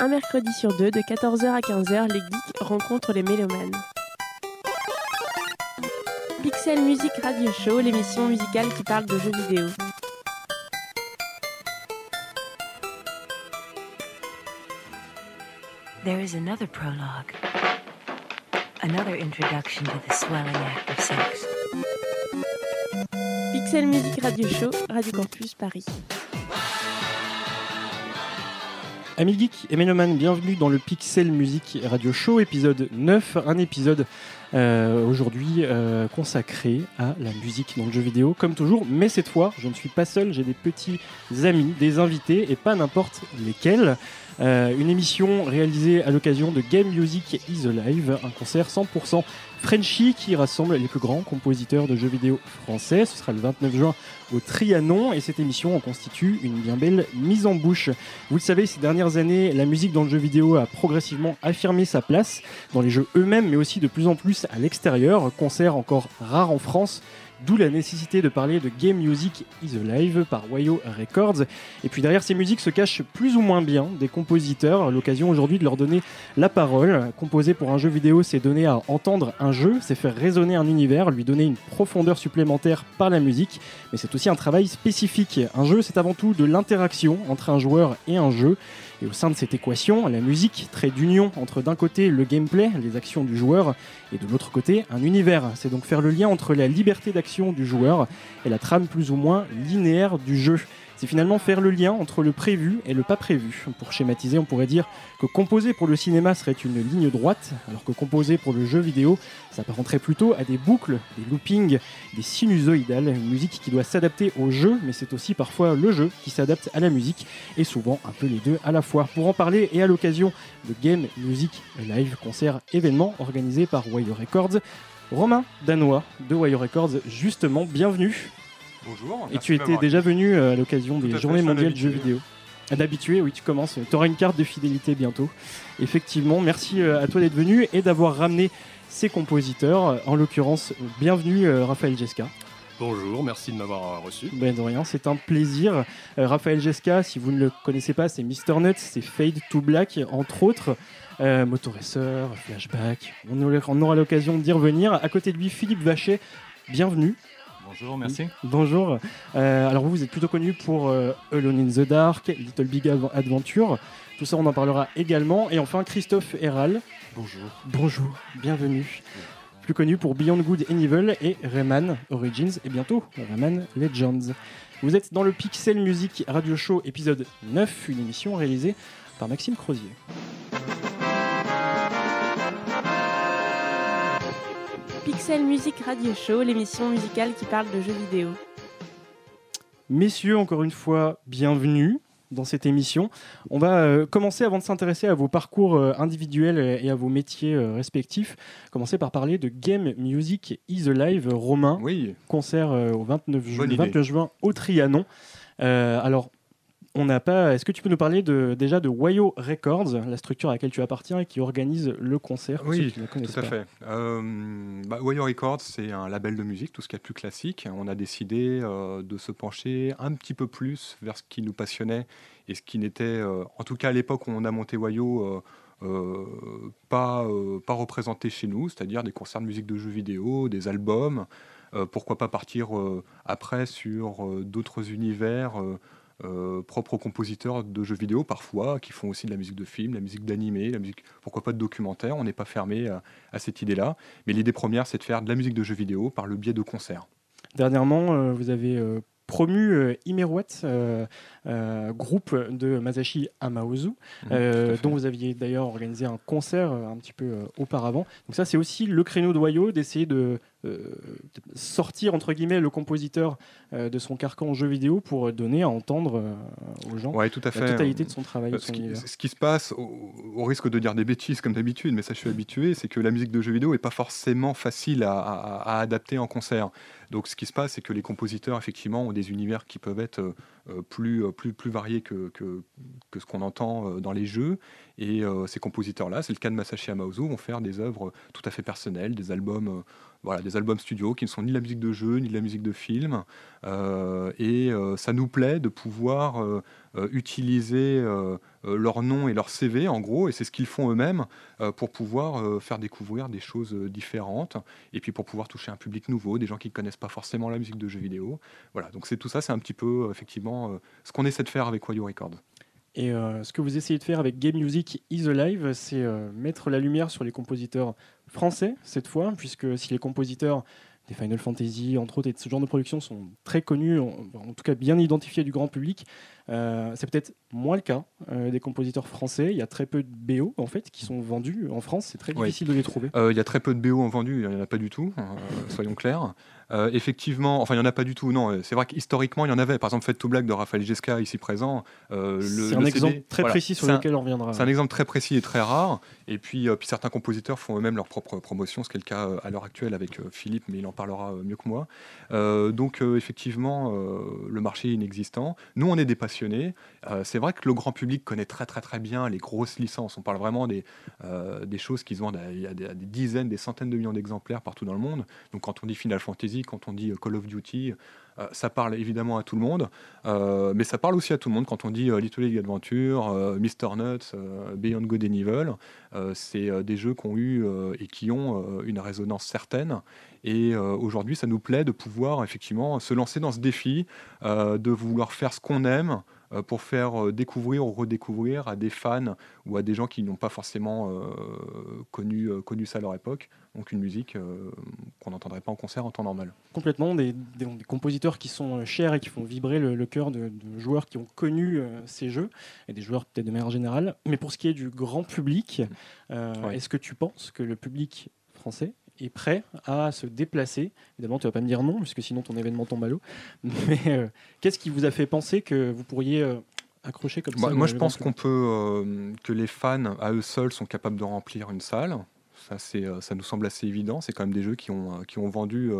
Un mercredi sur deux, de 14h à 15h, les geeks rencontrent les mélomanes. Pixel Music Radio Show, l'émission musicale qui parle de jeux vidéo. There is another prologue. Another introduction to the swelling act of sex. Pixel Music Radio Show, Radio Campus Paris. Amis geeks et mélomanes, bienvenue dans le Pixel Music Radio Show, épisode 9, un épisode euh, aujourd'hui euh, consacré à la musique dans le jeu vidéo, comme toujours, mais cette fois, je ne suis pas seul, j'ai des petits amis, des invités, et pas n'importe lesquels. Euh, une émission réalisée à l'occasion de Game Music is Alive, un concert 100% Frenchy qui rassemble les plus grands compositeurs de jeux vidéo français. Ce sera le 29 juin au Trianon et cette émission en constitue une bien belle mise en bouche. Vous le savez, ces dernières années, la musique dans le jeu vidéo a progressivement affirmé sa place dans les jeux eux-mêmes, mais aussi de plus en plus à l'extérieur. Concert encore rare en France D'où la nécessité de parler de Game Music is Alive par Wayo Records. Et puis derrière ces musiques se cachent plus ou moins bien des compositeurs. L'occasion aujourd'hui de leur donner la parole. Composer pour un jeu vidéo, c'est donner à entendre un jeu, c'est faire résonner un univers, lui donner une profondeur supplémentaire par la musique. Mais c'est aussi un travail spécifique. Un jeu, c'est avant tout de l'interaction entre un joueur et un jeu. Et au sein de cette équation, la musique, trait d'union entre d'un côté le gameplay, les actions du joueur, et de l'autre côté un univers. C'est donc faire le lien entre la liberté d'action du joueur et la trame plus ou moins linéaire du jeu. C'est finalement faire le lien entre le prévu et le pas prévu. Pour schématiser, on pourrait dire que composer pour le cinéma serait une ligne droite, alors que composer pour le jeu vidéo s'apparenterait plutôt à des boucles, des loopings, des sinusoïdales, une musique qui doit s'adapter au jeu, mais c'est aussi parfois le jeu qui s'adapte à la musique, et souvent un peu les deux à la fois. Pour en parler, et à l'occasion de Game Music Live, concert événement organisé par Wire Records, Romain Danois de Wire Records, justement, bienvenue. Bonjour. Et tu étais déjà venu euh, à l'occasion des Journées mondiales de jeux vidéo. D'habitué, oui, tu commences. Tu auras une carte de fidélité bientôt. Effectivement, merci euh, à toi d'être venu et d'avoir ramené ces compositeurs. En l'occurrence, euh, bienvenue euh, Raphaël Gesca. Bonjour, merci de m'avoir euh, reçu. Ben de rien, c'est un plaisir. Euh, Raphaël Gesca, si vous ne le connaissez pas, c'est Mr. Nuts, c'est Fade to Black, entre autres. Euh, Motoracer, Flashback. On aura, on aura l'occasion d'y revenir. À côté de lui, Philippe Vachet, bienvenue. Bonjour, merci. Bonjour. Euh, alors vous, vous êtes plutôt connu pour euh, Alone in the Dark, Little Big Ad- Adventure. Tout ça, on en parlera également. Et enfin, Christophe Herral. Bonjour. Bonjour, bienvenue. Plus connu pour Beyond Good and Evil et Rayman Origins et bientôt Rayman Legends. Vous êtes dans le Pixel Music Radio Show épisode 9, une émission réalisée par Maxime Crozier. Pixel Music Radio Show, l'émission musicale qui parle de jeux vidéo. Messieurs, encore une fois, bienvenue dans cette émission. On va euh, commencer avant de s'intéresser à vos parcours euh, individuels et à vos métiers euh, respectifs. Commencer par parler de Game Music is Alive Romain, Oui, concert euh, au 29, ju- Bonne le idée. 29 juin au Trianon. Euh, alors, on n'a pas. Est-ce que tu peux nous parler de, déjà de Wayo Records, la structure à laquelle tu appartiens et qui organise le concert oui, qui tout à pas. fait. Euh, bah, Wire Records, c'est un label de musique, tout ce qui est plus classique. On a décidé euh, de se pencher un petit peu plus vers ce qui nous passionnait et ce qui n'était, euh, en tout cas à l'époque où on a monté Wayo, pas, pas représenté chez nous, c'est-à-dire des concerts de musique de jeux vidéo, des albums. Pourquoi pas partir après sur d'autres univers euh, euh, propres aux compositeurs de jeux vidéo parfois, qui font aussi de la musique de film, la musique d'animé, la musique, pourquoi pas de documentaire. On n'est pas fermé à, à cette idée-là. Mais l'idée première, c'est de faire de la musique de jeux vidéo par le biais de concerts. Dernièrement, euh, vous avez euh, promu euh, Imeruat, euh, euh, groupe de Masashi Amaozu, euh, fait. dont vous aviez d'ailleurs organisé un concert euh, un petit peu euh, auparavant. Donc ça, c'est aussi le créneau de Wayo d'essayer de, euh, de sortir entre guillemets le compositeur euh, de son carcan jeu vidéo pour donner à entendre euh, aux gens Ouais, tout à la totalité de son travail, de Euh, son Ce qui, univers. ce qui se passe, au, au risque de dire des bêtises comme d'habitude, mais ça je suis habitué, c'est que la musique de jeux vidéo n'est pas forcément facile à, à- à adapter en concert. Donc ce qui se passe, c'est que les compositeurs, effectivement, ont des univers qui peuvent être euh, euh, plus, euh, plus, plus variés que, que, que ce qu'on entend euh, dans les jeux. Et euh, ces compositeurs-là, c'est le cas de Masashi Amaozu, vont faire des œuvres tout à fait personnelles, des albums euh, voilà, des albums studio qui ne sont ni de la musique de jeu, ni de la musique de film. Euh, et euh, ça nous plaît de pouvoir euh, utiliser leur nom et leur CV, en gros, et c'est ce qu'ils font eux-mêmes, pour pouvoir faire découvrir des choses différentes, et puis pour pouvoir toucher un public nouveau, des gens qui ne connaissent pas forcément la musique de jeux vidéo. Voilà, donc c'est tout ça, c'est un petit peu, effectivement, ce qu'on essaie de faire avec Wayo Records. Et ce que vous essayez de faire avec Game Music is Alive, c'est mettre la lumière sur les compositeurs français cette fois, puisque si les compositeurs des Final Fantasy, entre autres, et ce genre de production sont très connus, en, tout cas bien identifiés du grand public. Euh, c'est peut-être moins le cas euh, des compositeurs français. Il y a très peu de BO en fait qui sont vendus en France. C'est très difficile de les trouver. Euh, il y a très peu de BO en vendus. Il n'y en a pas du tout. soyons clairs. Euh, effectivement, enfin, il n'y en a pas du tout, non. C'est vrai qu'historiquement, il y en avait. Par exemple, Faites to Black de Raphaël Gesca, ici présent. Euh, c'est un exemple très précis sur lequel on reviendra. C'est un exemple très précis et très rare. Et puis, euh, puis certains compositeurs font eux-mêmes leur propre promotion, ce qui est le cas à l'heure actuelle avec Philippe, mais il en parlera mieux que moi. donc, effectivement, le marché est inexistant. Nous, on est des passionnés. c'est vrai que le grand public connaît très, très, très bien les grosses licences. On parle vraiment des, des choses qui se vendent à, à des dizaines, des centaines de millions d'exemplaires partout dans le monde. Donc, quand on dit Final Fantasy, quand on dit euh, Call of Duty, euh, ça parle évidemment à tout le monde, euh, mais ça parle aussi à tout le monde quand on dit Little League Adventure, Mr. Nuts, Beyond Good and Evil. c'est des jeux qui ont eu et qui ont une résonance certaine. Et aujourd'hui, ça nous plaît de pouvoir effectivement se lancer dans ce défi, de vouloir faire ce qu'on aime, pour faire euh, découvrir ou redécouvrir à des fans ou à des gens qui n'ont pas forcément euh, connu, connu ça à leur époque, donc une musique qu'on n'entendrait pas en concert en temps normal. Complètement, des, compositeurs qui sont chers et qui font vibrer le, cœur de, joueurs qui ont connu ces jeux, et des joueurs peut-être de manière générale. Mais pour ce qui est du grand public, est-ce que tu penses que le public français est prêt à se déplacer. Évidemment, tu vas pas me dire non, puisque sinon ton événement tombe à l'eau. Mais euh, qu'est-ce qui vous a fait penser que vous pourriez euh, accrocher comme bah, ça Moi, je pense qu'on peut, euh, que les fans à eux seuls sont capables de remplir une salle. Ça, c'est, ça nous semble assez évident. C'est quand même des jeux qui ont, qui ont vendu.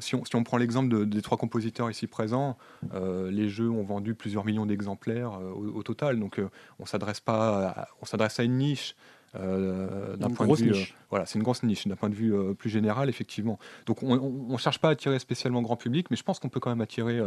si, on, si, on, prend l'exemple des trois compositeurs ici présents, les jeux ont vendu plusieurs millions d'exemplaires au, total. Donc, on s'adresse pas, on s'adresse à une niche. Euh, d'un point de vue, euh, voilà, c'est une grosse niche d'un point de vue euh, plus général, effectivement. Donc on ne cherche pas à attirer spécialement grand public, mais je pense qu'on peut quand même attirer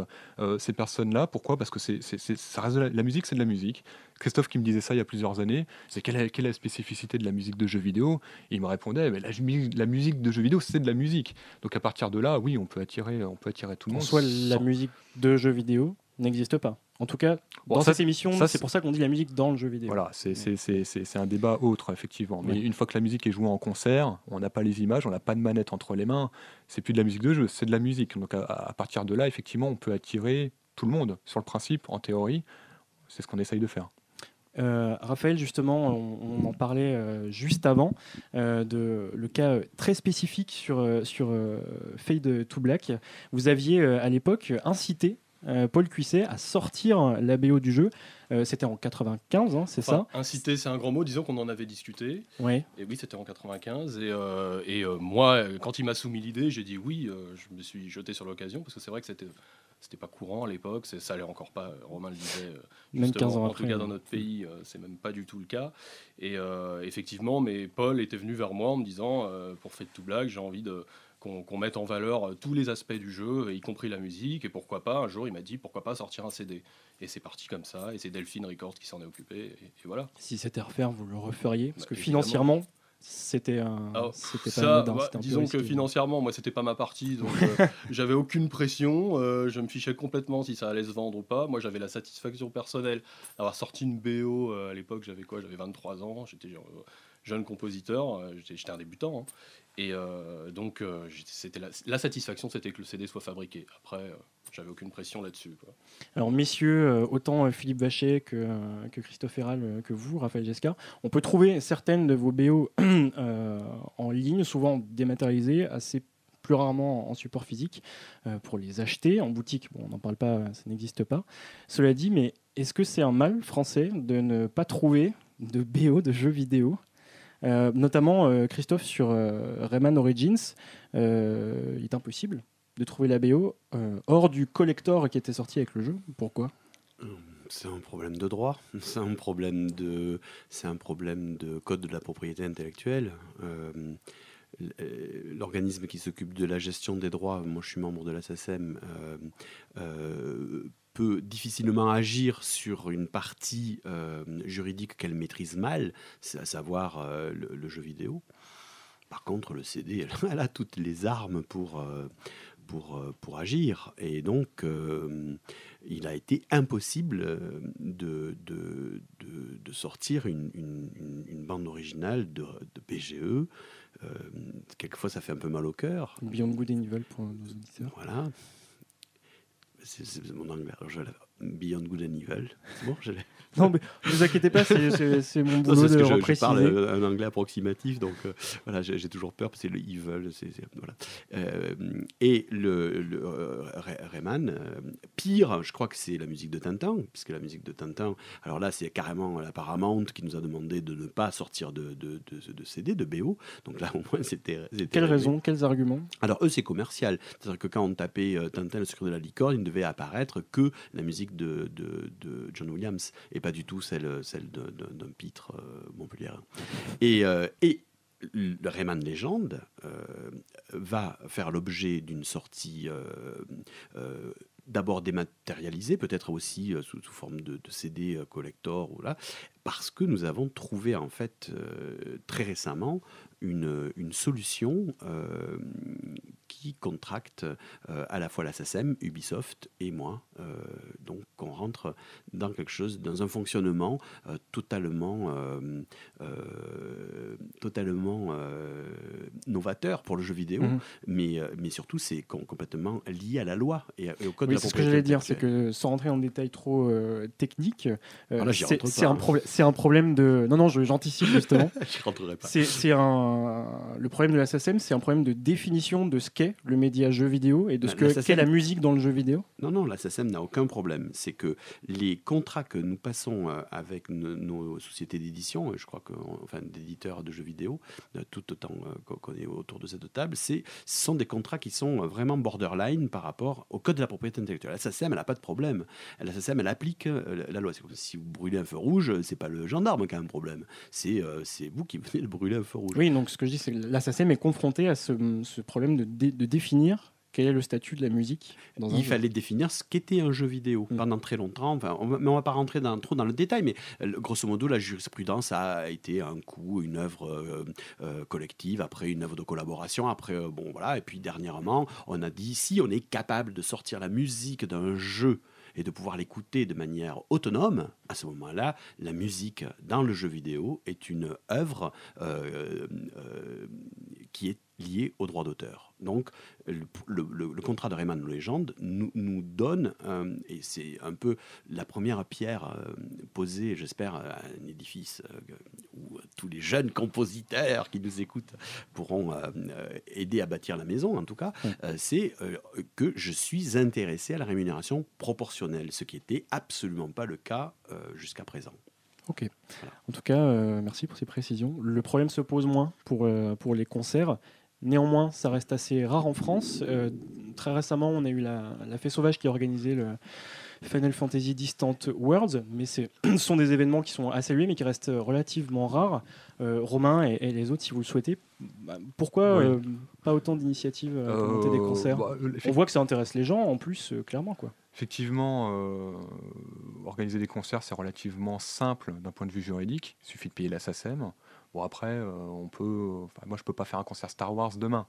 ces personnes-là. Pourquoi? Parce que c'est, ça reste la, musique, c'est de la musique. Christophe qui me disait ça il y a plusieurs années, c'est quelle est, quelle est la spécificité de la musique de jeux vidéo? Il me répondait, mais la, la, musique de jeux vidéo, c'est de la musique. Donc à partir de là, oui, on peut attirer, on peut attirer tout le monde. Soit la musique de jeux vidéo n'existe pas. En tout cas, dans cette émission, c'est pour ça qu'on dit la musique dans le jeu vidéo. Voilà, c'est un débat autre, effectivement. Mais une fois que la musique est jouée en concert, on n'a pas les images, on n'a pas de manette entre les mains, c'est plus de la musique de jeu, c'est de la musique. Donc à, partir de là, effectivement, on peut attirer tout le monde. Sur le principe, en théorie, c'est ce qu'on essaye de faire. Euh, Raphaël, justement, on, en parlait euh, juste avant euh, de le cas très spécifique sur, sur Fade to Black. Vous aviez à l'époque incité euh, Paul Cuisset à sortir la BO du jeu. Euh, c'était en 95, hein, c'est ça Inciter, c'est un grand mot. Disons qu'on en avait discuté. Oui. Et oui, c'était en 95. Et, euh, et moi, quand il m'a soumis l'idée, j'ai dit oui. je me suis jeté sur l'occasion parce que c'est vrai que c'était c'était pas courant à l'époque. Ça allait encore pas. Romain le disait. Même 15 ans en tout cas, dans notre pays, c'est même pas du tout le cas. Et effectivement, mais Paul était venu vers moi en me disant, pour faire tout blague, j'ai envie de qu'on mette en valeur euh, tous les aspects du jeu, y compris la musique. Et pourquoi pas, un jour, il m'a dit pourquoi pas sortir un CD. Et c'est parti comme ça. Et c'est Delphine Records qui s'en est occupé. Et, voilà. Si c'était à refaire, vous le referiez Parce bah, que financièrement, c'était un. Oh, pas bah, disons que financièrement, moi, c'était pas ma partie, donc euh, j'avais aucune pression. Euh, je me fichais complètement si ça allait se vendre ou pas. Moi, j'avais la satisfaction personnelle d'avoir sorti une BO à l'époque. J'avais quoi? J'avais 23 ans. J'étais jeune compositeur. J'étais un débutant. Hein. Et euh, donc, euh, la, satisfaction, c'était que le CD soit fabriqué. Après, euh, j'avais aucune pression là-dessus. Alors, messieurs, autant Philippe Vachet que, que Christophe Héral, que vous, Raphaël Jescar, on peut trouver certaines de vos BO en ligne, souvent dématérialisées, assez plus rarement en support physique, pour les acheter en boutique. Bon, on n'en parle pas, ça n'existe pas. Cela dit, mais est-ce que c'est un mal français de ne pas trouver de BO de jeux vidéo? Euh, notamment, euh, Christophe, sur euh, Rayman Origins, il est impossible de trouver la BO hors du collector qui était sorti avec le jeu. Pourquoi? C'est un problème de droit, c'est un problème de, un problème de code de la propriété intellectuelle. l'organisme qui s'occupe de la gestion des droits, moi je suis membre de la SACEM, peut difficilement agir sur une partie juridique qu'elle maîtrise mal, à savoir le, jeu vidéo. Par contre, le CD, elle, a toutes les armes pour, pour, pour agir. Et donc, il a été impossible de, de, de, sortir une, une, bande originale de, de PGE euh, quelquefois, ça fait un peu mal au cœur. Beyond Good and Evil pour nos auditeurs. Voilà. C'est mon anglais. Alors, Beyond Good and Evil. Bon, je Non, mais ne vous inquiétez pas, c'est mon boulot de je, je, parle un anglais approximatif, donc euh, voilà, j'ai toujours peur, que c'est le evil. voilà. Euh, et le, le euh, Rayman, pire, je crois que c'est la musique de Tintin, puisque la musique de Tintin, alors là, c'est carrément la Paramount qui nous a demandé de ne pas sortir de, de, de, CD, de BO. Donc là, au moins, c'était. Quelles raisons, quels arguments? Alors, eux, c'est commercial. C'est-à-dire que quand on tapait Tintin, le secret de la licorne, il ne devait apparaître que la musique de, John Williams et pas du tout celle, celle d'un pitre euh, Montpellier. Et, euh, et le Rayman Légende euh, va faire l'objet d'une sortie d'abord dématérialisée, peut-être aussi sous, sous, forme de, de CD collector ou là, parce que nous avons trouvé en fait très récemment une, une solution qui contracte euh, à la fois la SACEM, Ubisoft et moi. Euh, donc on rentre dans quelque chose, dans un fonctionnement euh, totalement, totalement novateur pour le jeu vidéo, mhm. mais, mais surtout c'est complètement lié à la loi et, au code de la ce que j'allais dire, c'est que sans rentrer en détail trop technique, ah, c'est un, un, problème de... Non, non, j'anticipe justement. je rentrerai pas. C'est un... Le problème de la SACEM, c'est un problème de définition de ce qu'est le média jeu vidéo et de ce qu'est la musique dans le jeu vidéo? Non, non, la SACEM n'a aucun problème. C'est que les contrats que nous passons euh, avec nos, sociétés d'édition, je crois que, enfin, d'éditeurs de jeux vidéo, euh, tout autant euh, qu'on est autour de cette table, ce sont des contrats qui sont vraiment borderline par rapport au code de la propriété intellectuelle. La SACEM, elle n'a pas de problème. La SACEM, elle applique la loi. Si vous brûlez un feu rouge, c'est pas le gendarme qui a un problème. C'est c'est vous qui venez de brûler un feu rouge. Oui, donc ce que je dis, c'est que la SACEM est confrontée à ce, problème de, de définir quel est le statut de la musique Il fallait définir ce qu'était un jeu vidéo mm. pendant très longtemps. Enfin, on, mais on va pas rentrer dans, trop dans le détail, mais euh, grosso modo, la jurisprudence a été un coup, une œuvre euh, euh, collective, après une œuvre de collaboration, après, bon voilà, et puis dernièrement, on a dit si on est capable de sortir la musique d'un jeu et de pouvoir l'écouter de manière autonome, à ce moment-là, la musique dans le jeu vidéo est une œuvre qui est lié au droit d'auteur. Donc, le, contrat de Rayman Legend nous, nous donne, euh, et c'est un peu la première pierre euh, posée, j'espère, à un édifice euh, où tous les jeunes compositeurs qui nous écoutent pourront aider à bâtir la maison, en tout cas, c'est que je suis intéressé à la rémunération proportionnelle, ce qui n'était absolument pas le cas jusqu'à présent. Ok. En tout cas, merci pour ces précisions. Le problème se pose moins pour, pour les concerts. Néanmoins, ça reste assez rare en France. Euh, très récemment, on a eu la, Fée Sauvage qui a organisé le Final Fantasy Distant Worlds, mais ce sont des événements qui sont à saluer, mais qui restent relativement rares. Euh, Romain et, les autres, si vous le souhaitez, bah, pourquoi euh, pas autant d'initiatives pour monter des concerts bah, On voit que ça intéresse les gens, en plus, clairement. quoi. Effectivement, organiser des concerts, c'est relativement simple d'un point de vue juridique. Il suffit de payer la SACEM. Bon, après, euh, on peut. moi, je peux pas faire un concert Star Wars demain.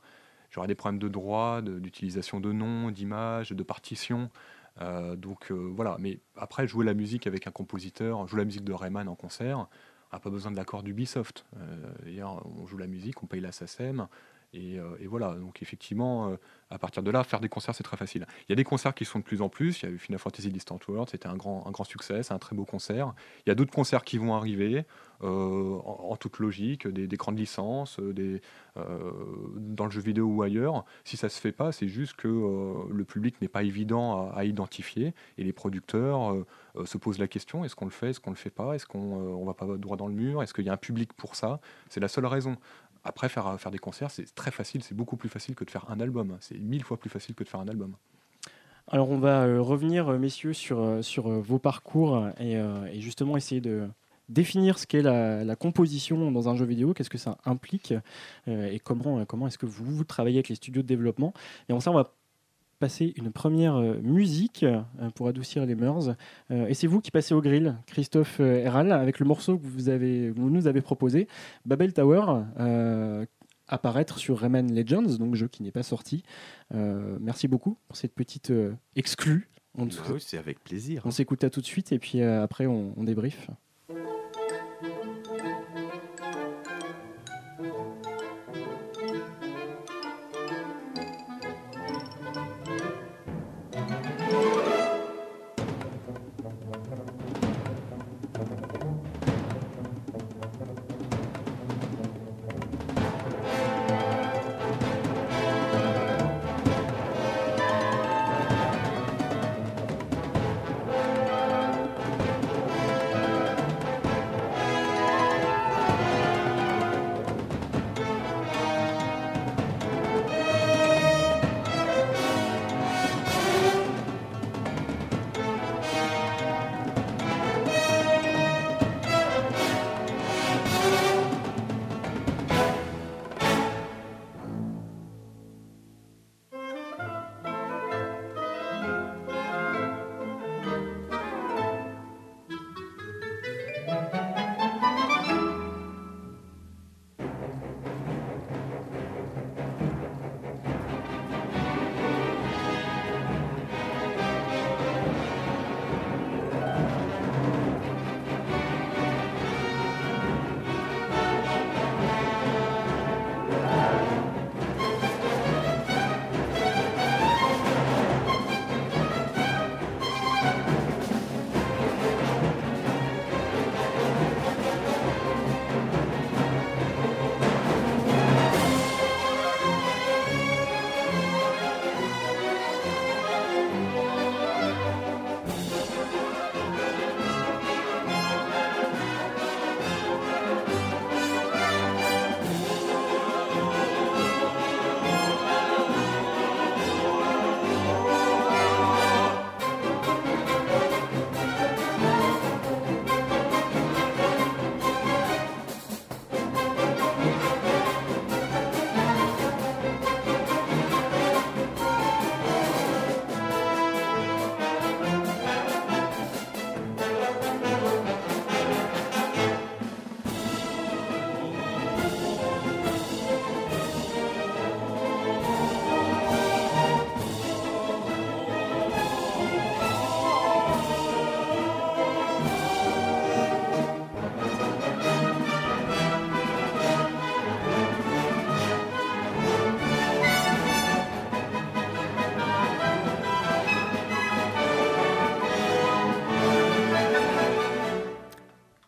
J'aurai des problèmes de droit, d'utilisation de, noms, d'images, de partitions. Euh, donc euh, voilà, mais après, jouer la musique avec un compositeur, jouer la musique de Rayman en concert, on n'a pas besoin de l'accord d'Ubisoft. D'ailleurs, on joue la musique, on paye la SACEM, et, et, voilà, donc effectivement, à partir de là, faire des concerts, c'est très facile. Il y a des concerts qui sont de plus en plus. Il y a eu Final Fantasy Distant World, c'était un grand, un grand succès, c'est un très beau concert. Il y a d'autres concerts qui vont arriver, euh, en, toute logique, des, grandes licences, euh, euh, dans le jeu vidéo ou ailleurs. Si ça se fait pas, c'est juste que le public n'est pas évident à, identifier et les producteurs se posent la question est-ce qu'on le fait, est-ce qu'on le fait pas, est-ce qu'on ne va pas droit dans le mur, est-ce qu'il y a un public pour ça? C'est la seule raison. Après, faire, faire des concerts, c'est très facile, c'est beaucoup plus facile que de faire un album. C'est mille fois plus facile que de faire un album. Alors, on va euh, revenir, euh, messieurs, sur, euh, sur vos parcours et, justement essayer de, définir ce qu'est la, composition dans un jeu vidéo, qu'est-ce que ça implique et comment, comment est-ce que vous, vous travaillez avec les studios de développement. Et en ça, on va passer une première euh, musique euh, pour adoucir les mœurs. Euh, et c'est vous qui passez au grill, Christophe Herral, avec le morceau que vous, avez, vous nous avez proposé, Babel Tower. apparaître sur Rayman Legends, donc jeu qui n'est pas sorti. merci beaucoup pour cette petite exclue. Bah c'est avec plaisir. On s'écoute à tout de suite et puis après on, on débrief.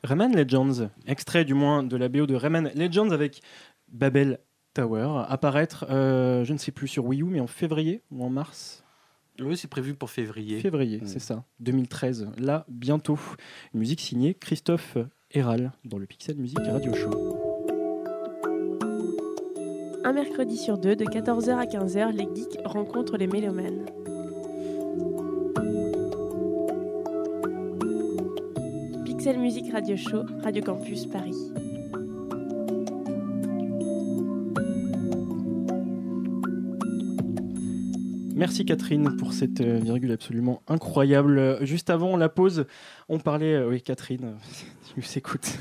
Rayman Legends, extrait du moins de la BO de Rayman Legends avec Babel Tower, apparaître, euh, je ne sais plus sur Wii U, mais en février ou en mars? Oui, c'est prévu pour février. Février, c'est ça. 2013. Là, bientôt. Une musique signée Christophe Héral dans le Pixel Music Radio Show. Un mercredi sur deux, de 14h à 15h, les geeks rencontrent les mélomanes. Pixel Music Radio Show, Radio Campus Paris. Merci Catherine pour cette euh, virgule absolument incroyable. Juste avant la pause, on parlait. Euh, oui, Catherine, tu s'écoutes.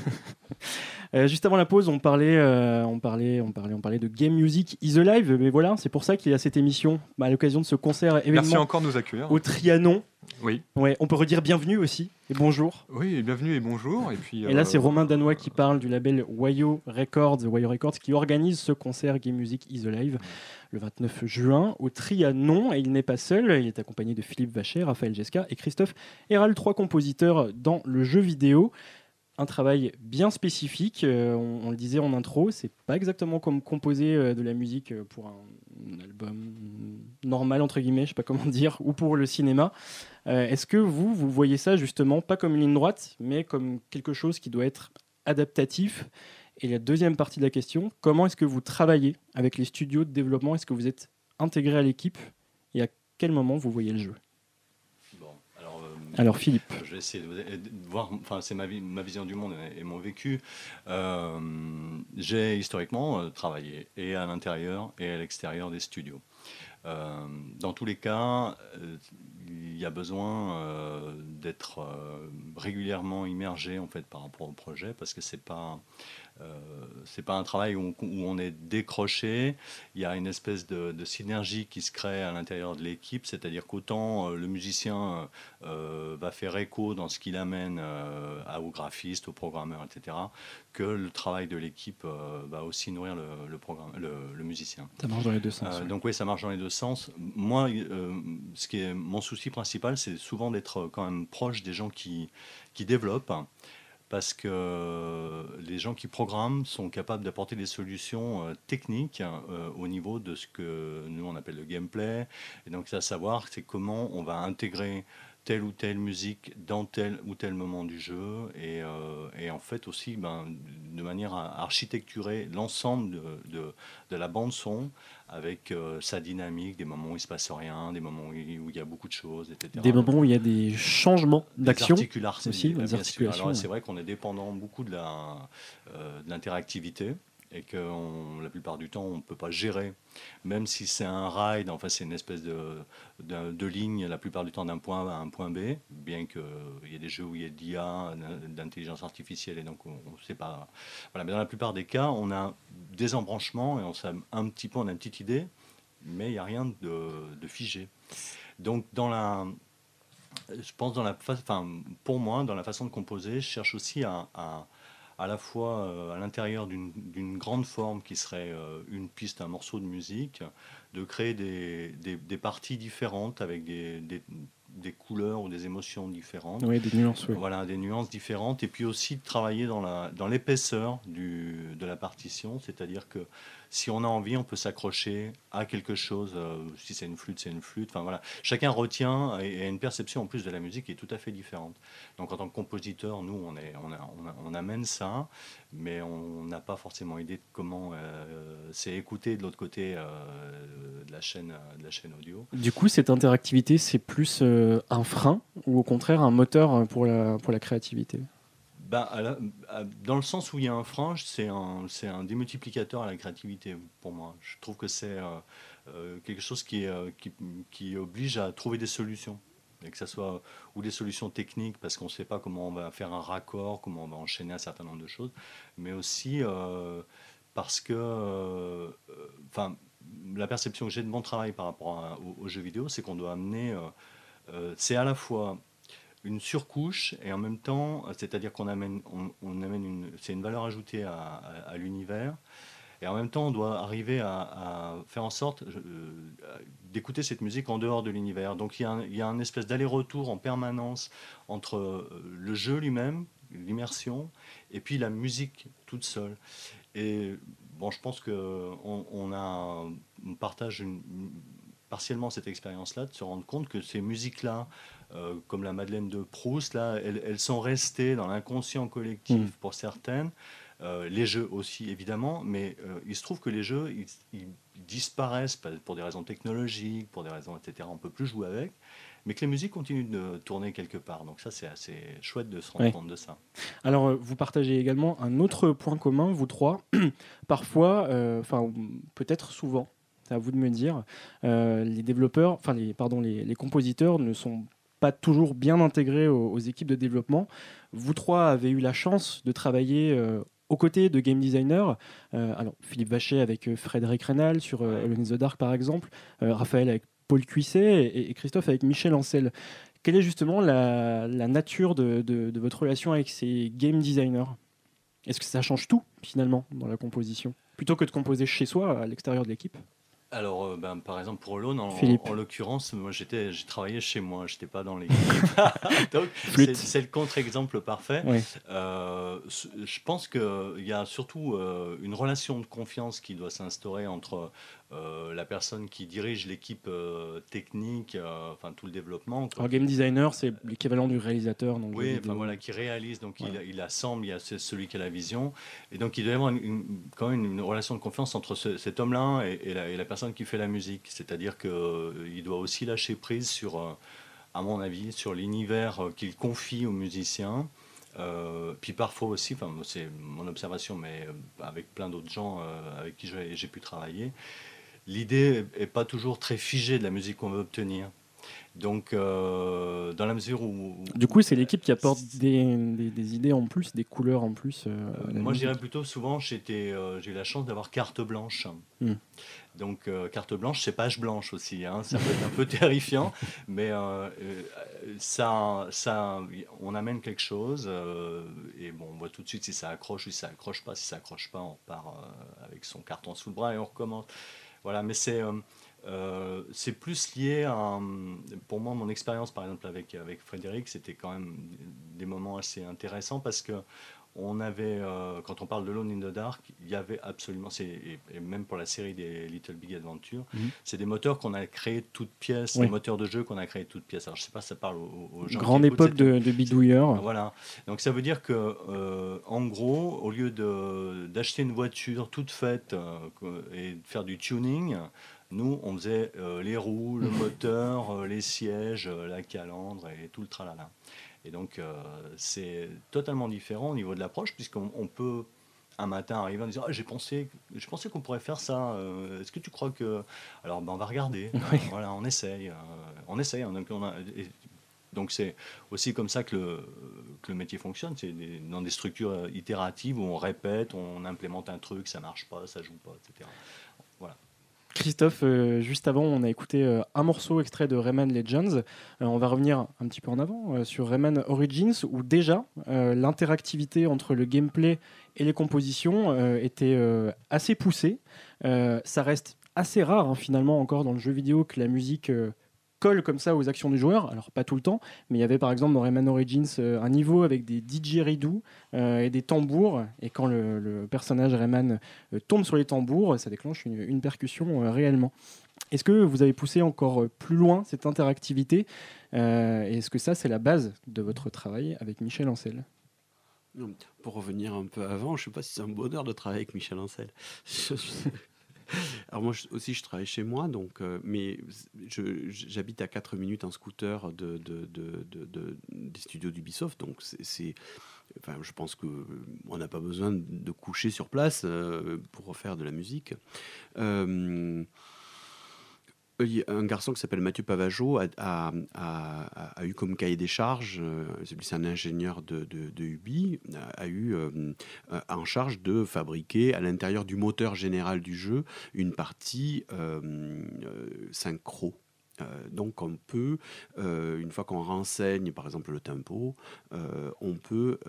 Euh, juste avant la pause, on parlait, on parlait, on parlait, on parlait de game music is alive. Mais voilà, c'est pour ça qu'il y a cette émission bah, à l'occasion de ce concert événement. Merci encore de nous accueillir. Au Trianon. Oui. Ouais, on peut redire bienvenue aussi et bonjour. Oui, bienvenue et bonjour. Et puis. Et là, c'est Romain Danois qui parle du label Wayo Records, Wayo Records, qui organise ce concert Game Music is alive le 29 juin au Trianon. Et il n'est pas seul, il est accompagné de Philippe Vacher, Raphaël Jesca et Christophe Héral, trois compositeurs dans le jeu vidéo. Un travail bien spécifique, euh, on, le disait en intro, c'est pas exactement comme composer euh, de la musique euh, pour un, album normal, entre guillemets, je sais pas comment dire, ou pour le cinéma. Est-ce que vous, vous voyez ça justement pas comme une ligne droite, mais comme quelque chose qui doit être adaptatif? Et la deuxième partie de la question, comment est-ce que vous travaillez avec les studios de développement? Est-ce que vous êtes intégré à l'équipe? Et à quel moment vous voyez le jeu? Alors, euh, Philippe. Je vais essayer de voir, enfin c'est ma, vision du monde et, mon vécu. J'ai historiquement travaillé et à l'intérieur et à l'extérieur des studios. Euh, dans tous les cas, euh, il y a besoin euh, d'être régulièrement immergé en fait par rapport au projet parce que c'est pas euh, c'est pas un travail où on, est décroché. Il y a une espèce de, synergie qui se crée à l'intérieur de l'équipe, c'est-à-dire qu'autant euh, le musicien euh, va faire écho dans ce qu'il amène au graphiste, au programmeur, etc., que le travail de l'équipe va aussi nourrir le, programme, le, musicien. Ça marche dans les deux sens. Donc oui, ça marche dans les deux sens. Moi, ce qui est mon souci principal, c'est souvent d'être quand même proche des gens qui, qui développent parce que les gens qui programment sont capables d'apporter des solutions euh, techniques euh, au niveau de ce que nous on appelle le gameplay. Et donc, c'est à savoir, c'est comment on va intégrer telle ou telle musique dans tel ou tel moment du jeu et, euh, en fait aussi ben, de manière à architecturer l'ensemble de, de, la bande son avec euh, sa dynamique, des moments où il se passe rien, des moments où il, y a beaucoup de choses, etc. Des moments où il y a des changements d'action aussi. Des articulations. C'est vrai qu'on est dépendant beaucoup de euh, l'interactivité et que la plupart du temps on ne peut pas gérer, même si c'est un ride, enfin c'est une espèce de, ligne la plupart du temps d'un point A à un point B, bien qu'il y ait des jeux où il y a d'IA, d'intelligence artificielle, et donc on ne sait pas. Voilà, mais dans la plupart des cas, on a des embranchements et on sait un petit peu, on a une petite idée, mais il n'y a rien de, figé. Donc dans la, je pense dans la, enfin pour moi dans la façon de composer, je cherche aussi à la fois euh, à l'intérieur d'une grande forme qui serait euh, une piste, un morceau de musique, de créer des, des, parties différentes avec des, des, couleurs ou des émotions différentes. Oui, des nuances. Oui. Voilà, des nuances différentes. Et puis aussi de travailler dans l'épaisseur dans de la partition, c'est-à-dire que si on a envie, on peut s'accrocher à quelque chose. Euh, si c'est une flûte, c'est une flûte. Enfin voilà, chacun retient et, a une perception en plus de la musique qui est tout à fait différente. Donc en tant que compositeur, nous, on, est, on, amène ça, mais on n'a pas forcément idée de comment euh, c'est écouté de l'autre côté euh, de la chaîne, de la chaîne audio. Du coup, cette interactivité, c'est plus un frein ou au contraire un moteur pour la, pour la créativité? Ben, dans le sens où il y a un frein, c'est un, démultiplicateur à la créativité pour moi. Je trouve que c'est euh, euh, quelque chose qui, euh, qui, oblige à trouver des solutions. Et que ce soit ou des solutions techniques parce qu'on ne sait pas comment on va faire un raccord, comment on va enchaîner un certain nombre de choses, mais aussi parce que enfin, la perception que j'ai de mon travail par rapport aux, jeux vidéo, c'est qu'on doit amener, c'est à la fois une surcouche et en même temps, c'est-à-dire qu'on amène, on, amène une, c'est une valeur ajoutée à, l'univers. Et en même temps, on doit arriver à, faire en sorte euh, d'écouter cette musique en dehors de l'univers. Donc il y a un, il y a un espèce d'aller-retour en permanence entre euh, le jeu lui-même, l'immersion, et puis la musique toute seule. Et bon, je pense qu'on on on partage une, partiellement cette expérience-là, de se rendre compte que ces musiques-là, euh, comme la Madeleine de Proust, là, elles, sont restées dans l'inconscient collectif mm. pour certaines. Euh, les jeux aussi, évidemment, mais euh, il se trouve que les jeux, ils, disparaissent pour des raisons technologiques, pour des raisons, etc. On ne peut plus jouer avec, mais que les musiques continuent de tourner quelque part. Donc ça, c'est assez chouette de se rendre compte de ça. Alors, vous partagez également un autre point commun, vous trois. Parfois, enfin, peut-être souvent, c'est à vous de me dire, les développeurs, enfin, les, pardon, les, les compositeurs ne sont pas toujours bien intégrés aux, équipes de développement. Vous trois avez eu la chance de travailler euh, aux côtés de game designers. Euh, alors, Philippe Vacher avec euh, Frédéric Reynal sur Alone in the Dark, par exemple, Raphaël avec Paul Cuisset et, Christophe avec Michel Ancel. Quelle est justement la, nature de, de, votre relation avec ces game designers? Est-ce que ça change tout, finalement, dans la composition? Plutôt que de composer chez soi, à l'extérieur de l'équipe? Alors, euh, ben, par exemple, pour Alone, en, en, l'occurrence, moi, j'étais, j'ai travaillé chez moi, j'étais pas dans l'équipe. Donc, c'est, le contre-exemple parfait. Euh, je pense qu'il y a surtout euh, une relation de confiance qui doit s'instaurer entre euh, la personne qui dirige l'équipe euh, technique, euh, enfin tout le développement. Alors, game designer, c'est l'équivalent du réalisateur. Donc oui, enfin voilà, qui réalise, donc il, assemble, il y a celui qui a la vision, et donc il doit y avoir quand même une relation de confiance entre cet homme-là et, la, personne qui fait la musique, c'est-à-dire qu'il doit aussi lâcher prise sur à mon avis, sur l'univers qu'il confie aux musiciens. puis parfois aussi, enfin, c'est mon observation, mais avec plein d'autres gens avec qui j'ai pu travailler, l'idée n'est pas toujours très figée de la musique qu'on veut obtenir. Donc, euh, dans la mesure où. Du coup, c'est l'équipe qui apporte des, des, idées en plus, des couleurs en plus. Euh, euh, moi, je dirais plutôt souvent, j'ai eu la chance d'avoir carte blanche. Hmm. Donc, carte blanche, c'est page blanche aussi. Hein. Ça peut être un peu terrifiant, mais ça, ça, on amène quelque chose. et bon, on voit tout de suite si ça accroche ou si ça accroche pas. Si ça accroche pas, on part avec son carton sous le bras et on recommence. Voilà, mais c'est euh, c'est plus lié à, pour moi, mon expérience par exemple avec, avec Frédéric, c'était quand même des moments assez intéressants parce que on avait, euh, quand on parle de Lone in the Dark, il y avait absolument, et, et, même pour la série des Little Big Adventure, mhm. c'est des moteurs qu'on a créés toutes pièces, des moteurs de jeu qu'on a créés toutes pièces. Alors je sais pas si ça parle aux, gens. Grande époque de, de bidouilleurs. Voilà. Donc ça veut dire que, euh, en gros, au lieu d'acheter une voiture toute faite et de faire du tuning, nous, on faisait euh, les roues, le moteur, euh, les sièges, euh, la calandre et tout le tralala. Et donc, c'est totalement différent au niveau de l'approche, puisqu'on peut un matin arriver en disant ah, j'ai pensé je pensais qu'on pourrait faire ça est-ce que tu crois que alors ben, on va regarder. Voilà on essaye on essaye hein, donc c'est aussi comme ça que le, que le métier fonctionne. C'est dans des structures itératives où on répète on implémente un truc ça marche pas ça joue pas etc Christophe, euh, juste avant, on a écouté euh, un morceau extrait de Rayman Legends. Euh, on va revenir un petit peu en avant sur Rayman Origins, où déjà l'interactivité entre le gameplay et les compositions était assez poussée. ça reste assez rare hein, finalement encore dans le jeu vidéo que la musique colle comme ça aux actions du joueur. Alors pas tout le temps, mais il y avait par exemple dans Rayman Origins euh, un niveau avec des didgeridoo euh, et des tambours. Et quand le, personnage Rayman euh, tombe sur les tambours, ça déclenche une, percussion réellement. Est-ce que vous avez poussé encore plus loin cette interactivité Est-ce que ça, c'est la base de votre travail avec Michel Ancel? Pour revenir un peu avant, je ne sais pas si c'est un bonheur de travailler avec Michel Ancel. Alors moi aussi, je travaille chez moi, donc, euh, mais j'habite à 4 minutes en scooter de, de, de, des studios d'Ubisoft, donc c'est... Enfin, je pense qu'on n'a pas besoin de coucher sur place euh, pour refaire de la musique. Euh, un garçon qui s'appelle Mathieu Pavageau a, eu comme cahier des charges, euh, c'est un ingénieur de, Ubi, a, eu euh, en charge de fabriquer à l'intérieur du moteur général du jeu une partie euh, synchro. donc on peut, une fois qu'on renseigne par exemple le tempo, on peut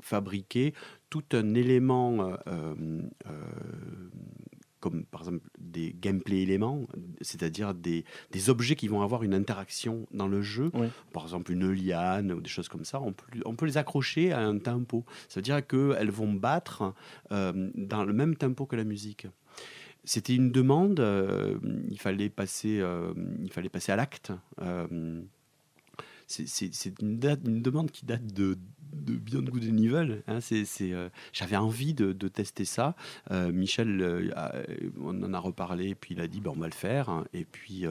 fabriquer tout un élément comme par exemple des gameplay éléments, c'est-à-dire des, des, objets qui vont avoir une interaction dans le jeu, par exemple une liane ou des choses comme ça, on peut, on peut les accrocher à un tempo. Ça veut dire qu'elles vont battre euh, dans le même tempo que la musique. C'était une demande, euh, il, fallait passer, euh, il fallait passer à l'acte c'est une, une, demande qui date de, de Beyond Good and Evil. Hein, euh, J'avais envie de, tester ça. Euh, Michel, euh, on en a reparlé, puis il a dit bah, on va le faire. Hein. et puis,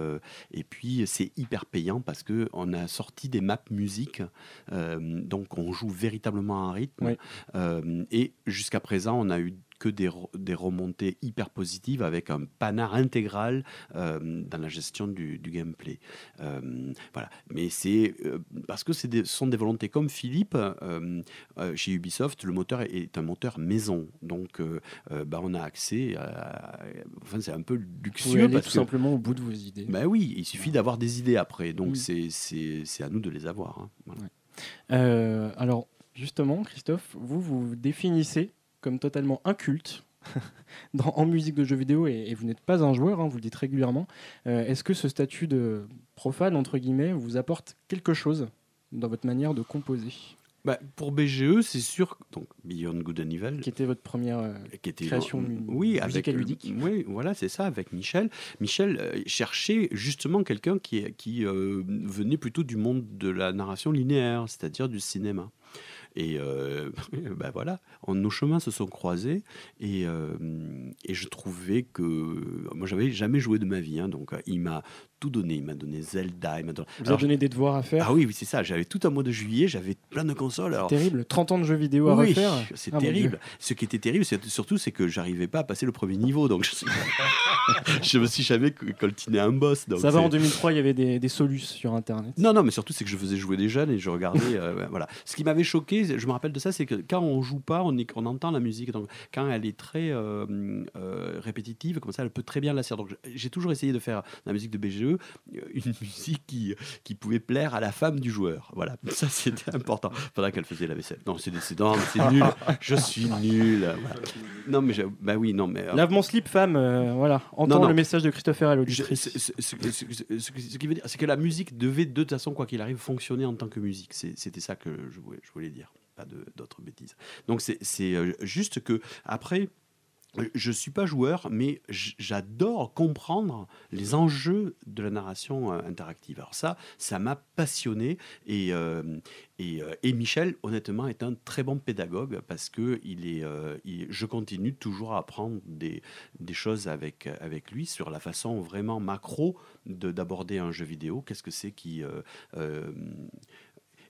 et puis c'est hyper payant parce que on a sorti des maps musique, donc on joue véritablement un rythme. et jusqu'à présent, on a eu que des, des, remontées hyper positives avec un panard intégral euh, dans la gestion du, gameplay. Euh, voilà. Mais c'est euh, parce que ce sont des volontés comme Philippe chez Ubisoft, le moteur est un moteur maison, donc bah, on a accès. À, enfin, c'est un peu luxueux. Vous parce tout simplement au bout de vos idées. Bah oui, il suffit d'avoir des idées après, donc c'est c'est à nous de les avoir. Hein. alors justement, Christophe, vous vous définissez comme totalement inculte dans, en musique de jeux vidéo et, vous n'êtes pas un joueur, hein, vous le dites régulièrement. Euh, est-ce que ce statut de profane, entre guillemets, vous apporte quelque chose dans votre manière de composer? Bah, pour BGE, c'est sûr, donc Beyond Good and Evil. Qui était votre première euh, qui était, création oui, avec, ludique. Oui, voilà, c'est ça, avec Michel. Michel euh, cherchait justement quelqu'un qui, qui venait plutôt du monde de la narration linéaire, c'est-à-dire du cinéma. Et ben voilà, nos chemins se sont croisés et, et je trouvais que moi j'avais jamais joué de ma vie, hein, donc il m'a tout donné. Il m'a donné Zelda. Il m'a donné... Vous avez donné des devoirs à faire Ah oui, oui c'est ça. J'avais tout un mois de juillet, j'avais plein de consoles. Alors... Terrible, 30 ans de jeux vidéo à oui, refaire. C'est ah, terrible. Ce qui était terrible, surtout, c'est que j'arrivais pas à passer le premier niveau. Donc je, je me suis jamais coltiné un boss. Donc ça va, en 2003, il y avait des, des solutions sur Internet. Non, non, mais surtout, c'est que je faisais jouer des jeunes et je regardais. Euh, voilà. Ce qui m'avait choqué, je me rappelle de ça, c'est que quand on joue pas, on, est, on entend la musique. Donc quand elle est très euh, euh, répétitive, comme ça, elle peut très bien lasser. Donc j'ai toujours essayé de faire la musique de BGE une musique qui, qui pouvait plaire à la femme du joueur. Voilà, ça c'était important pendant qu'elle faisait la vaisselle. Non, c'est décédent, c'est nul. Je suis nul. Non, mais bah oui, non, mais. Euh, Lave mon slip, femme. Euh, voilà, entends le message de Christopher à l'auditrice. Ce, qui veut dire, c'est que la musique devait de toute façon, quoi qu'il arrive, fonctionner en tant que musique. C'était ça que je voulais, je voulais dire, pas d'autres bêtises. Donc c'est euh, juste que après je ne suis pas joueur, mais j'adore comprendre les enjeux de la narration euh, interactive. Alors ça, ça m'a passionné et, euh, euh, et, Michel, honnêtement, est un très bon pédagogue parce que il est, je continue toujours à apprendre des, des, choses avec, avec lui sur la façon vraiment macro d'aborder un jeu vidéo. Qu'est-ce que c'est qui...